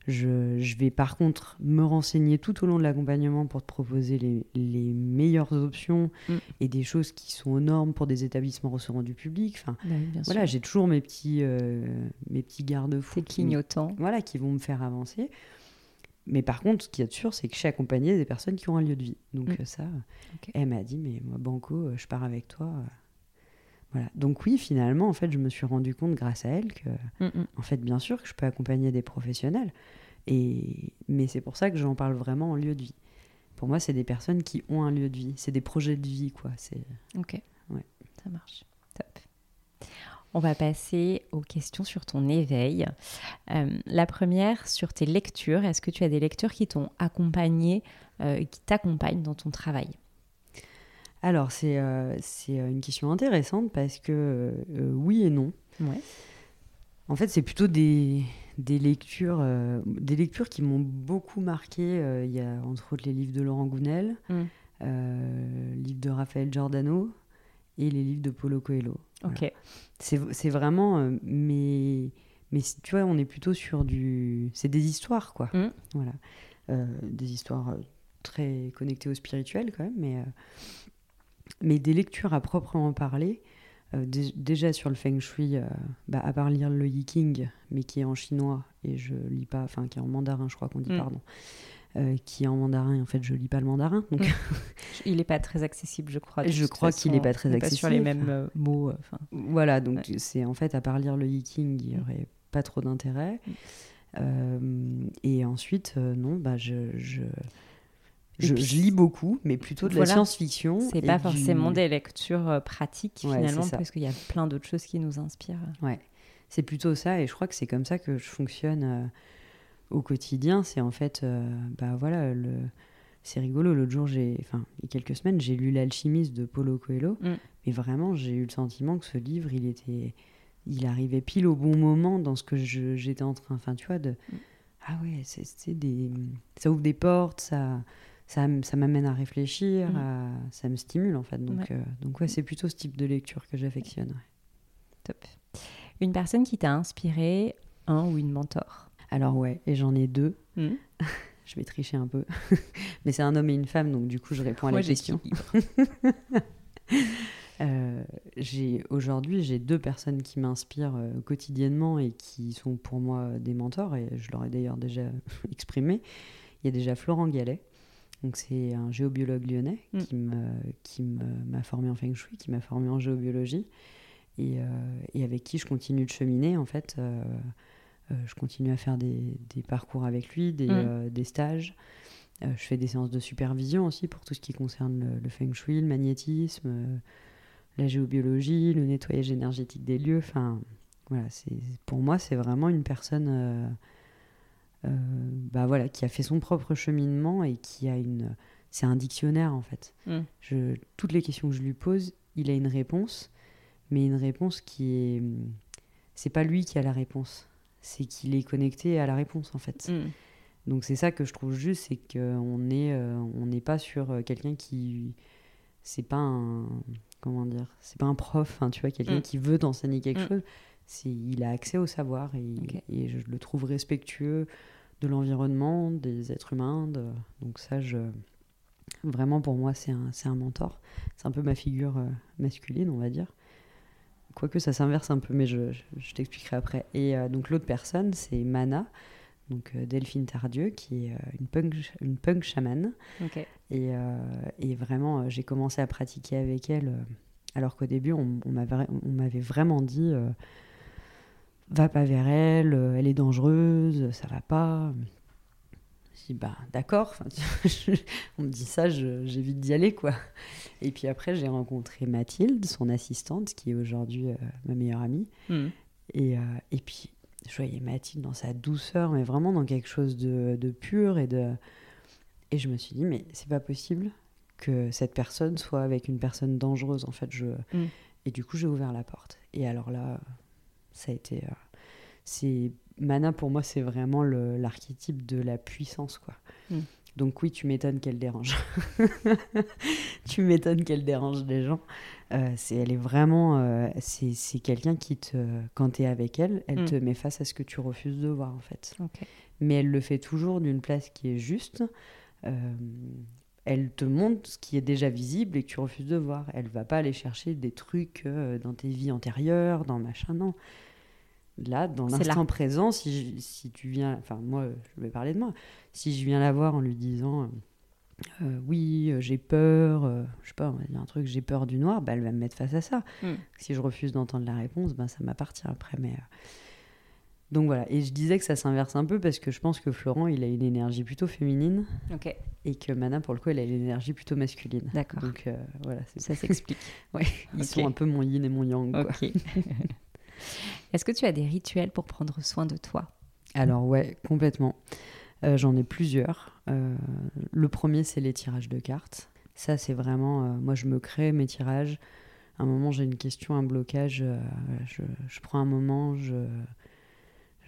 Je, je vais par contre me renseigner tout au long de l'accompagnement pour te proposer les, les meilleures options Mm. et des choses qui sont aux normes pour des établissements recevant du public. Enfin, Bah voilà, j'ai toujours mes petits, euh, mes petits garde-fous clignotants. voilà, qui vont me faire avancer. Mais par contre, ce qu'il y a de sûr, c'est que je suis accompagnée des personnes qui ont un lieu de vie. Donc Mm. euh, ça, elle m'a dit, mais moi, Banco, euh, je pars avec toi. Voilà. Donc oui, finalement, en fait, je me suis rendu compte grâce à elle que, Mm, mm. en fait, bien sûr que je peux accompagner des professionnels. Et... Mais c'est pour ça que j'en parle vraiment en lieu de vie. Pour moi, c'est des personnes qui ont un lieu de vie. C'est des projets de vie, quoi. C'est... Ok. Ouais. Ça marche. Top. On va passer aux questions sur ton éveil. Euh, la première, sur tes lectures. Est-ce que tu as des lectures qui t'ont accompagné, euh, qui t'accompagnent dans ton travail? Alors, c'est, euh, euh, une question intéressante parce que euh, oui et non. Ouais. En fait, c'est plutôt des, des lectures, euh, des lectures qui m'ont beaucoup marqué. Il y a entre autres les livres de Laurent Gounel, Mm. euh, le livre de Raphaël Giordano et les livres de Paulo Coelho. Ok. C'est, c'est vraiment, euh, mais, tu vois, on est plutôt sur du, c'est des histoires quoi. Mm. Voilà, des histoires très connectées au spirituel quand même, mais mais des lectures à proprement parler. euh, dé- déjà sur le feng shui, euh, bah, à part lire le Yi King, mais qui est en chinois et je lis pas, enfin qui est en mandarin, je crois qu'on dit Mm. pardon, euh, qui est en mandarin. Et en fait, je lis pas le mandarin, donc [LAUGHS] Il n'est pas très accessible, je crois. Je crois qu'il façon. est pas très On est sur les accessible. mêmes mots. Voilà, donc c'est en fait, à part lire le Yi King, il n'y Mm. aurait pas trop d'intérêt. Mm. Et ensuite, non, bah, je, je, je, puis, je lis beaucoup, mais plutôt de voilà. la science-fiction. c'est pas du- forcément des lectures euh, pratiques Ouais, finalement, parce qu'il y a plein d'autres choses qui nous inspirent. Ouais, c'est plutôt ça, et je crois que c'est comme ça que je fonctionne euh, au quotidien. C'est en fait, euh, bah voilà, le... c'est rigolo. L'autre jour, j'ai, enfin, il y a quelques semaines, j'ai lu L'alchimiste de Paulo Coelho, Mm. et vraiment, j'ai eu le sentiment que ce livre, il était, il arrivait pile au bon moment dans ce que je- j'étais en train, enfin, tu vois, de, Mm. ah ouais, c'est des, ça ouvre des portes, ça. Ça, ça m'amène à réfléchir, Mm. à- ça me stimule en fait. Donc, Ouais. euh, donc ouais, c'est plutôt ce type de lecture que j'affectionne. ouais. Top. Une personne qui t'a inspiré, un ou une mentor? Alors ouais, et j'en ai deux. Hmm [LAUGHS] Je vais tricher un peu. [LAUGHS] Mais c'est un homme et une femme, donc du coup, je réponds à la question. [LAUGHS] Euh, Aujourd'hui, j'ai deux personnes qui m'inspirent euh, quotidiennement et qui sont pour moi des mentors, et je leur ai d'ailleurs déjà exprimé. Il y a déjà Florent Gallet, donc c'est un géobiologue lyonnais Mm. qui me- qui m'a formé en Feng Shui, qui m'a formé en géobiologie, et, euh, et avec qui je continue de cheminer, en fait. euh, je continue à faire des, des parcours avec lui, des, Mm. des stages. Euh, je fais des séances de supervision aussi pour tout ce qui concerne le, le feng shui, le magnétisme, euh, la géobiologie, le nettoyage énergétique des lieux. Enfin, voilà, c'est pour moi, c'est vraiment une personne euh, euh, bah voilà, qui a fait son propre cheminement et qui a une. C'est un dictionnaire en fait. Mm. Je, toutes les questions que je lui pose, il a une réponse, mais une réponse qui est. C'est pas lui qui a la réponse, c'est qu'il est connecté à la réponse en fait. Mm. Donc c'est ça que je trouve juste, c'est qu'on euh, on n'est pas sur euh, quelqu'un qui, c'est pas un, comment dire, c'est pas un prof, hein, tu vois, quelqu'un Mm. qui veut t'enseigner quelque chose. Il a accès au savoir et je le trouve respectueux de l'environnement, des êtres humains. de- donc ça, je, vraiment pour moi, c'est un, un mentor. C'est un peu ma figure euh, masculine, on va dire. Quoique ça s'inverse un peu, mais je, je- je t'expliquerai après. Et euh, donc l'autre personne, c'est Mana, donc euh, Delphine Tardieu, qui est une punk, une punk chamane. Et, euh, et vraiment, j'ai commencé à pratiquer avec elle, alors qu'au début, on, on m'avait on m'avait vraiment dit euh, va pas vers elle, euh, elle est dangereuse, ça va pas. Je dis bah d'accord, [LAUGHS] on me dit ça, j'évite d'y aller quoi. Et puis après, j'ai rencontré Mathilde, son assistante, qui est aujourd'hui euh, ma meilleure amie. Mm. Et, euh, et puis, je voyais Mathilde dans sa douceur, mais vraiment dans quelque chose de, de pur et de. Et je me suis dit, mais c'est pas possible que cette personne soit avec une personne dangereuse. En fait, je. Mm. Et du coup, j'ai ouvert la porte. Et alors là, ça a été. euh, c'est Mana pour moi, c'est vraiment l'archétype de la puissance, quoi. Mm. Donc oui, tu m'étonnes qu'elle dérange. [LAUGHS] tu m'étonnes qu'elle dérange les gens. Euh, c'est, elle est vraiment, euh, c'est, quelqu'un qui te, quand tu es avec elle, elle Mm. te met face à ce que tu refuses de voir en fait. Mais elle le fait toujours d'une place qui est juste. Euh, elle te montre ce qui est déjà visible et que tu refuses de voir. Elle va pas aller chercher des trucs euh, dans tes vies antérieures, dans machin, non. Là, dans l'instant présent, si, je- si tu viens, enfin moi, je vais parler de moi. Si je viens la voir en lui disant, euh, euh, oui, j'ai peur, euh, je sais pas, on va dire un truc, j'ai peur du noir, bah, elle va me mettre face à ça. Mm. Si je refuse d'entendre la réponse, ben ça m'appartient après. Mais euh, donc voilà. Et je disais que ça s'inverse un peu parce que je pense que Florent, il a une énergie plutôt féminine et que Mana, pour le coup, elle a une énergie plutôt masculine. D'accord. Donc euh, voilà, c'est Ça [LAUGHS] s'explique. Ouais, ils sont un peu mon yin et mon yang. [LAUGHS] Est-ce que tu as des rituels pour prendre soin de toi? Alors ouais, complètement. Euh, J'en ai plusieurs. Euh, le premier, c'est les tirages de cartes. Ça, c'est vraiment... moi, je me crée mes tirages. À un moment, j'ai une question, un blocage. je, je prends un moment, je,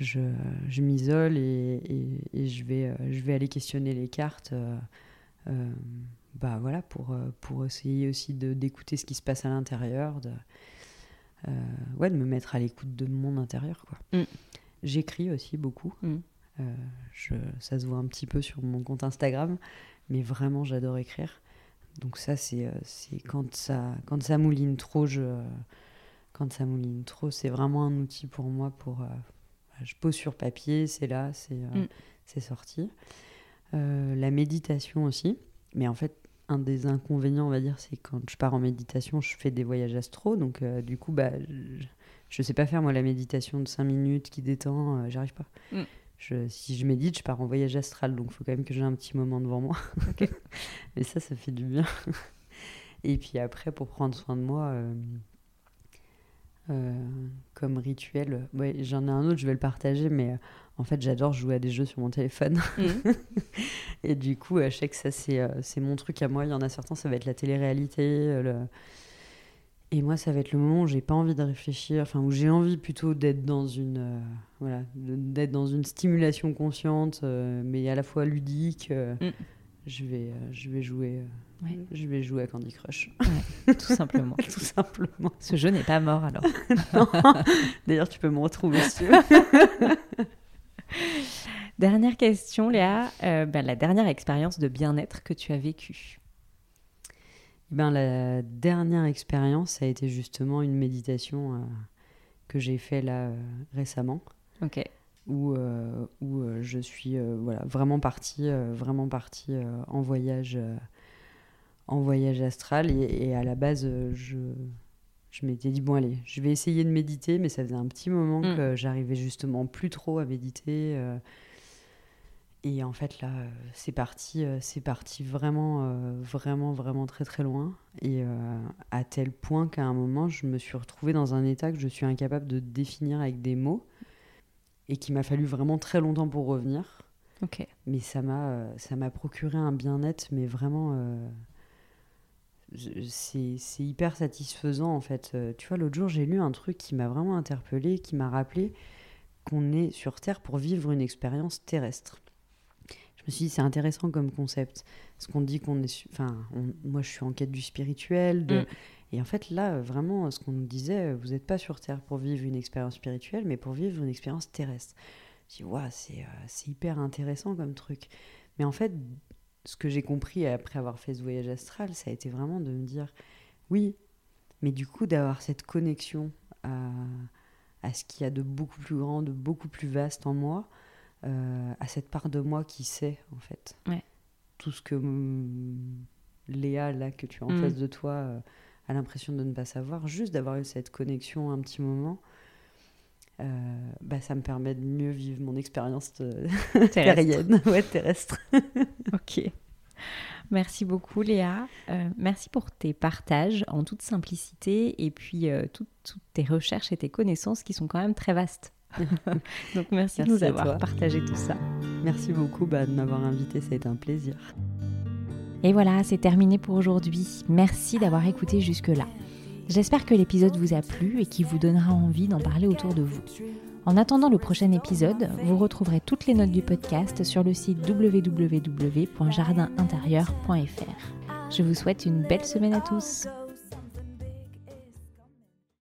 je, je m'isole et, et- et je, vais, euh, je vais aller questionner les cartes. euh, euh, bah voilà, pour, pour essayer aussi d'écouter ce qui se passe à l'intérieur. De, euh, ouais, de me mettre à l'écoute de mon intérieur. quoi. Mm. J'écris aussi beaucoup. Mm. Euh, je, ça se voit un petit peu sur mon compte Instagram, mais vraiment j'adore écrire. Donc ça c'est c'est quand ça quand ça mouline trop, je quand ça mouline trop, c'est vraiment un outil pour moi pour je pose sur papier, c'est là, c'est euh, Mm. c'est sorti. Euh, la méditation aussi, mais en fait un des inconvénients on va dire c'est quand je pars en méditation, je fais des voyages astro, donc euh, du coup bah je, je sais pas faire moi la méditation de 5 minutes qui détend, euh, j'arrive pas. Mm. Je, si je médite, je pars en voyage astral, donc il faut quand même que j'ai un petit moment devant moi. [LAUGHS] Mais ça, ça fait du bien. Et puis après, pour prendre soin de moi, comme rituel, ouais, j'en ai un autre, je vais le partager, mais euh, en fait, j'adore jouer à des jeux sur mon téléphone. [LAUGHS] Et du coup, euh, je sais que ça, c'est euh, mon truc à moi. Il y en a certains, ça va être la télé-réalité. euh, le- Et moi, ça va être le moment où j'ai pas envie de réfléchir, enfin, où j'ai envie plutôt d'être dans une, euh, voilà, d'être dans une stimulation consciente, euh, mais à la fois ludique. euh, Mm. Je vais, euh, je vais jouer, euh, Ouais. [LAUGHS] je vais jouer à Candy Crush, Tout simplement. [LAUGHS] tout simplement. Ce jeu n'est pas mort alors. [LAUGHS] D'ailleurs, tu peux me retrouver veux. Dernière question, Léa. Euh, ben, la dernière expérience de bien-être que tu as vécue. Ben, la dernière expérience, ça a été justement une méditation euh, que j'ai fait là euh, récemment, Ok. où, euh, où euh, je suis euh, voilà, vraiment partie, vraiment partie en voyage, en voyage astral. Et, et à la base, euh, je je m'étais dit, bon, allez, je vais essayer de méditer, mais ça faisait un petit moment Mm. que j'arrivais justement plus trop à méditer. euh, et en fait, là, euh, c'est parti, c'est parti vraiment, euh, vraiment, vraiment très, très loin. Et euh, à tel point qu'à un moment, je me suis retrouvée dans un état que je suis incapable de définir avec des mots et qu'il m'a fallu vraiment très longtemps pour revenir. Mais ça m'a, ça m'a procuré un bien-être, mais vraiment, c'est, hyper satisfaisant en fait. Euh, tu vois, l'autre jour, j'ai lu un truc qui m'a vraiment interpellé, qui m'a rappelé qu'on est sur Terre pour vivre une expérience terrestre. Je me suis dit, c'est intéressant comme concept. Parce qu'on dit qu'on est. Enfin, on- moi, je suis en quête du spirituel. De... Mm. Et en fait, là, vraiment, ce qu'on nous disait, euh, vous n'êtes pas sur Terre pour vivre une expérience spirituelle, mais pour vivre une expérience terrestre. Je dis, Ouah, c'est, euh, c'est hyper intéressant comme truc. Mais en fait, ce que j'ai compris après avoir fait ce voyage astral, ça a été vraiment de me dire, oui, mais du coup, d'avoir cette connexion à, à ce qu'il y a de beaucoup plus grand, de beaucoup plus vaste en moi, euh, à cette part de moi qui sait, en fait. Ouais. Tout ce que Léa, là, que tu as en Mm. face de toi, euh, a l'impression de ne pas savoir, juste d'avoir eu cette connexion un petit moment. Euh, bah, ça me permet de mieux vivre mon expérience euh, terrienne, [LAUGHS] ouais, terrestre. [LAUGHS] Ok. Merci beaucoup Léa. Euh, merci pour tes partages en toute simplicité et puis euh, toutes, toutes tes recherches et tes connaissances qui sont quand même très vastes. [LAUGHS] Donc merci, de Merci nous à avoir toi. partagé tout ça. Merci beaucoup bah, de m'avoir invité, ça a été un plaisir. Et voilà, c'est terminé pour aujourd'hui. Merci d'avoir écouté jusque-là. J'espère que l'épisode vous a plu et qu'il vous donnera envie d'en parler autour de vous. En attendant le prochain épisode, vous retrouverez toutes les notes du podcast sur le site www.jardinintérieur.fr. Je vous souhaite une belle semaine à tous.